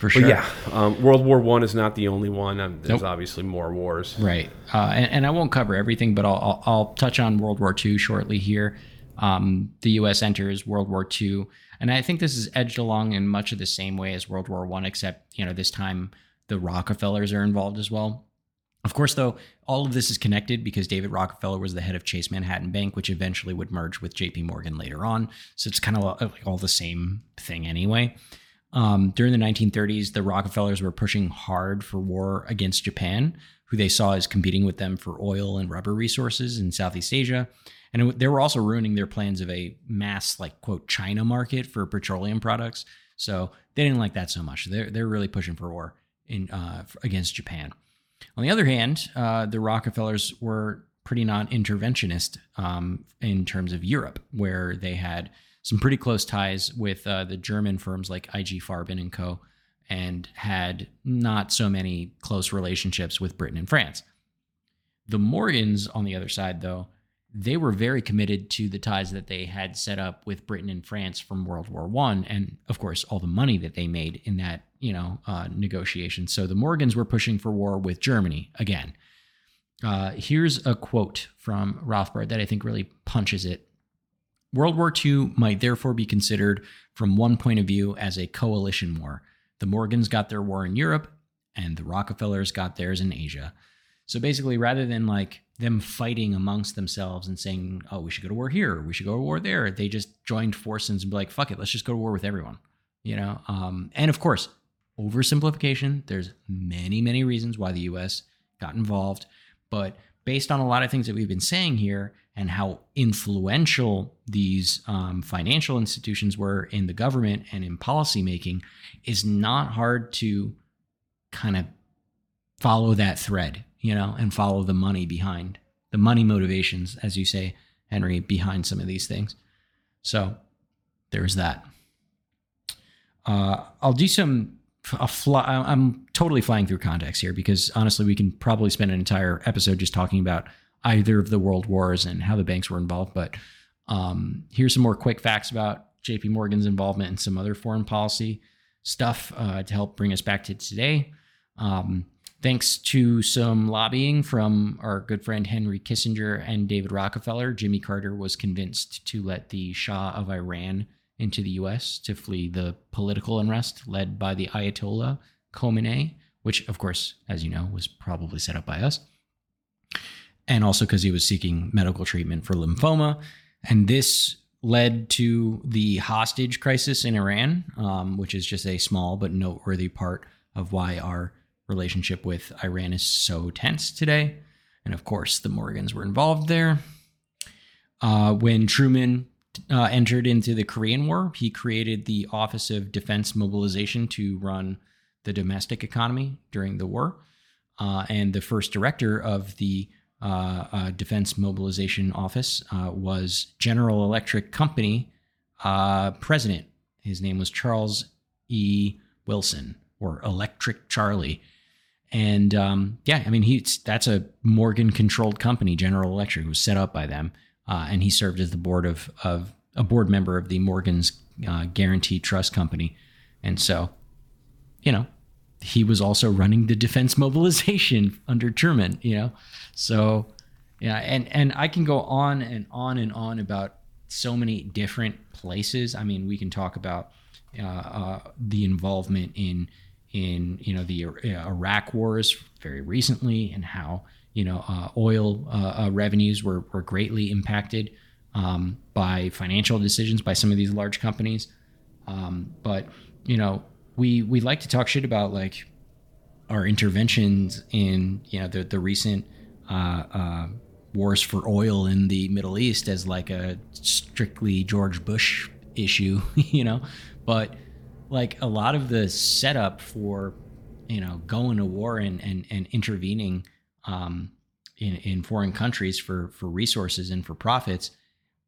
For But sure. yeah, um, World War One is not the only one. Um, there's Nope. obviously more wars. Right. Uh, and, and I won't cover everything, but I'll, I'll, I'll touch on World War II shortly here. Um, the U.S. enters World War II, and I think this is edged along in much of the same way as World War One, except you know this time the Rockefellers are involved as well. Of course, though, all of this is connected because David Rockefeller was the head of Chase Manhattan Bank, which eventually would merge with J.P. Morgan later on. So it's kind of like all the same thing anyway. Um, during the 1930s, the Rockefellers were pushing hard for war against Japan, who they saw as competing with them for oil and rubber resources in Southeast Asia. And they were also ruining their plans of a mass, like, quote, China market for petroleum products. So they didn't like that so much. They're, they're really pushing for war in uh, against Japan. On the other hand, uh, the Rockefellers were pretty non interventionist um, in terms of Europe, where they had some pretty close ties with uh, the German firms like IG Farben and Co. and had not so many close relationships with Britain and France. The Morgans, on the other side, though, they were very committed to the ties that they had set up with Britain and France from World War One, and of course, all the money that they made in that you know uh, negotiation. So the Morgans were pushing for war with Germany again. Uh, here's a quote from Rothbard that I think really punches it. World War II might therefore be considered, from one point of view, as a coalition war. The Morgans got their war in Europe, and the Rockefellers got theirs in Asia. So basically, rather than like them fighting amongst themselves and saying, "Oh, we should go to war here, we should go to war there," they just joined forces and be like, "Fuck it, let's just go to war with everyone." You know, um, and of course, oversimplification. There's many, many reasons why the U.S. got involved, but based on a lot of things that we've been saying here and how influential these um, financial institutions were in the government and in policymaking, is not hard to kind of follow that thread, you know, and follow the money behind the money motivations, as you say, Henry, behind some of these things. So there's that. Uh, I'll do some. Fly, I'm totally flying through context here because honestly, we can probably spend an entire episode just talking about either of the world wars and how the banks were involved. But um, here's some more quick facts about JP Morgan's involvement in some other foreign policy stuff uh, to help bring us back to today. Um, thanks to some lobbying from our good friend Henry Kissinger and David Rockefeller, Jimmy Carter was convinced to let the Shah of Iran into the US to flee the political unrest led by the Ayatollah Khomeini, which, of course, as you know, was probably set up by us. And also because he was seeking medical treatment for lymphoma. And this led to the hostage crisis in Iran, um, which is just a small but noteworthy part of why our relationship with Iran is so tense today. And of course, the Morgans were involved there. Uh, when Truman uh, entered into the Korean War, he created the Office of Defense Mobilization to run the domestic economy during the war. Uh, and the first director of the uh, uh, Defense Mobilization Office uh, was General Electric Company uh, president. His name was Charles E. Wilson, or Electric Charlie. And um, yeah, I mean, he's that's a Morgan-controlled company. General Electric was set up by them, uh, and he served as the board of of a board member of the Morgan's uh, Guaranteed Trust Company. And so, you know, he was also running the defense mobilization under Truman, you know? So, yeah, and, and I can go on and on and on about so many different places. I mean, we can talk about uh, uh, the involvement in, in, you know, the uh, Iraq wars very recently and how, you know, uh, oil uh, uh, revenues were, were greatly impacted um, by financial decisions by some of these large companies. Um, but, you know, we we like to talk shit about like our interventions in you know the the recent uh, uh, wars for oil in the Middle East as like a strictly George Bush issue, you know, but like a lot of the setup for you know going to war and and, and intervening um, in in foreign countries for for resources and for profits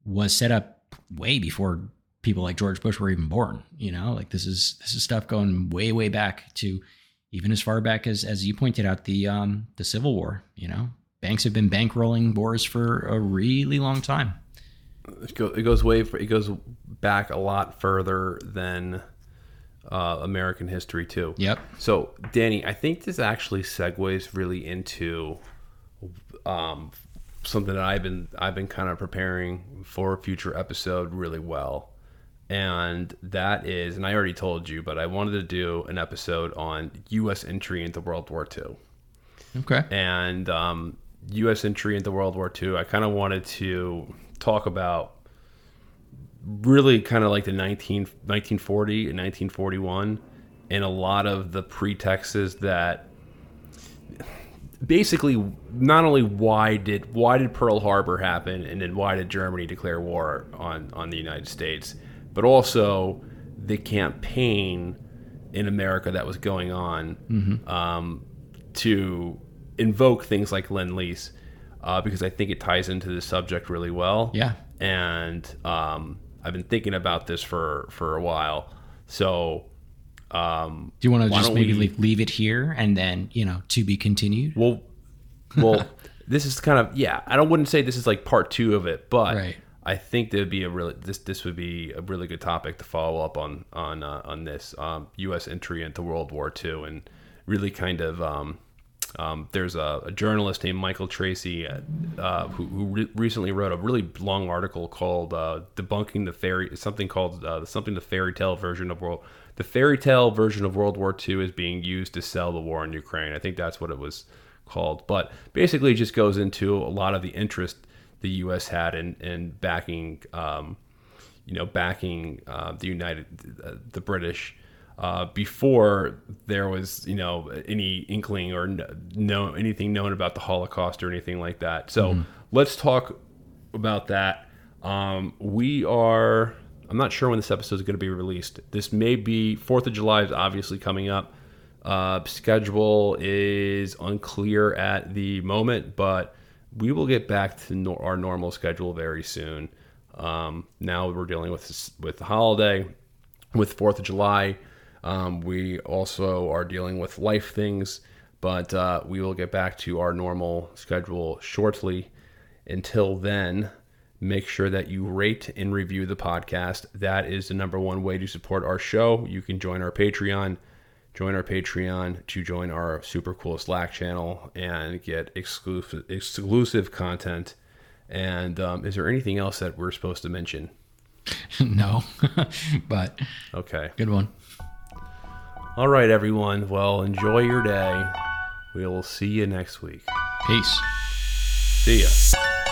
was set up way before people like George Bush were even born. You know, like this is this is stuff going way way back to even as far back as as you pointed out the um the Civil War. You know, banks have been bankrolling wars for a really long time. It, go, it goes way it goes back a lot further than uh, American history too. Yep. So Danny, I think this actually segues really into um, something that I've been I've been kind of preparing for a future episode really well and that is, and I already told you, but I wanted to do an episode on U.S. entry into World War II. Okay. And um, U.S. entry into World War II, I kind of wanted to talk about really kind of like the 19, 1940 and 1941 and a lot of the pretexts that basically not only why did why did Pearl Harbor happen and then why did Germany declare war on on the United States but also the campaign in America that was going on mm-hmm. um, to invoke things like Lend Lease uh, because I think it ties into the subject really well. Yeah. And um, I've been thinking about this for, for a while. So. Um, Do you want to just maybe we, leave it here and then, you know, to be continued? Well, well, this is kind of, yeah, I don't wouldn't say this is like part two of it, but right. I think there'd be a really this this would be a really good topic to follow up on on uh, on this um, U.S. entry into World War II and really kind of um, um, there's a, a, journalist named Michael Tracey uh, who, who re- recently wrote a really long article called uh, "Debunking the Fairy," something called uh, something the fairy tale version of world. The fairy tale version of World War II is being used to sell the war in Ukraine. I think that's what it was called. But basically, it just goes into a lot of the interest the U.S. had in in backing, um, you know, backing uh, the United, uh, the British. Uh, before there was, you know, any inkling or no anything known about the Holocaust or anything like that. So mm-hmm. let's talk about that. Um, we are. I'm not sure when this episode is going to be released. This may be Fourth of July is obviously coming up. Uh, schedule is unclear at the moment, but we will get back to no- our normal schedule very soon. Um, now we're dealing with with the holiday, with Fourth of July. Um, we also are dealing with life things, but uh, we will get back to our normal schedule shortly. Until then, make sure that you rate and review the podcast. That is the number one way to support our show. You can join our Patreon join our Patreon to join our super cool Slack channel and get exclusive exclusive content. And um, is there anything else that we're supposed to mention? no, but okay, good one. All right, everyone. Well, enjoy your day. We will see you next week. Peace. See ya.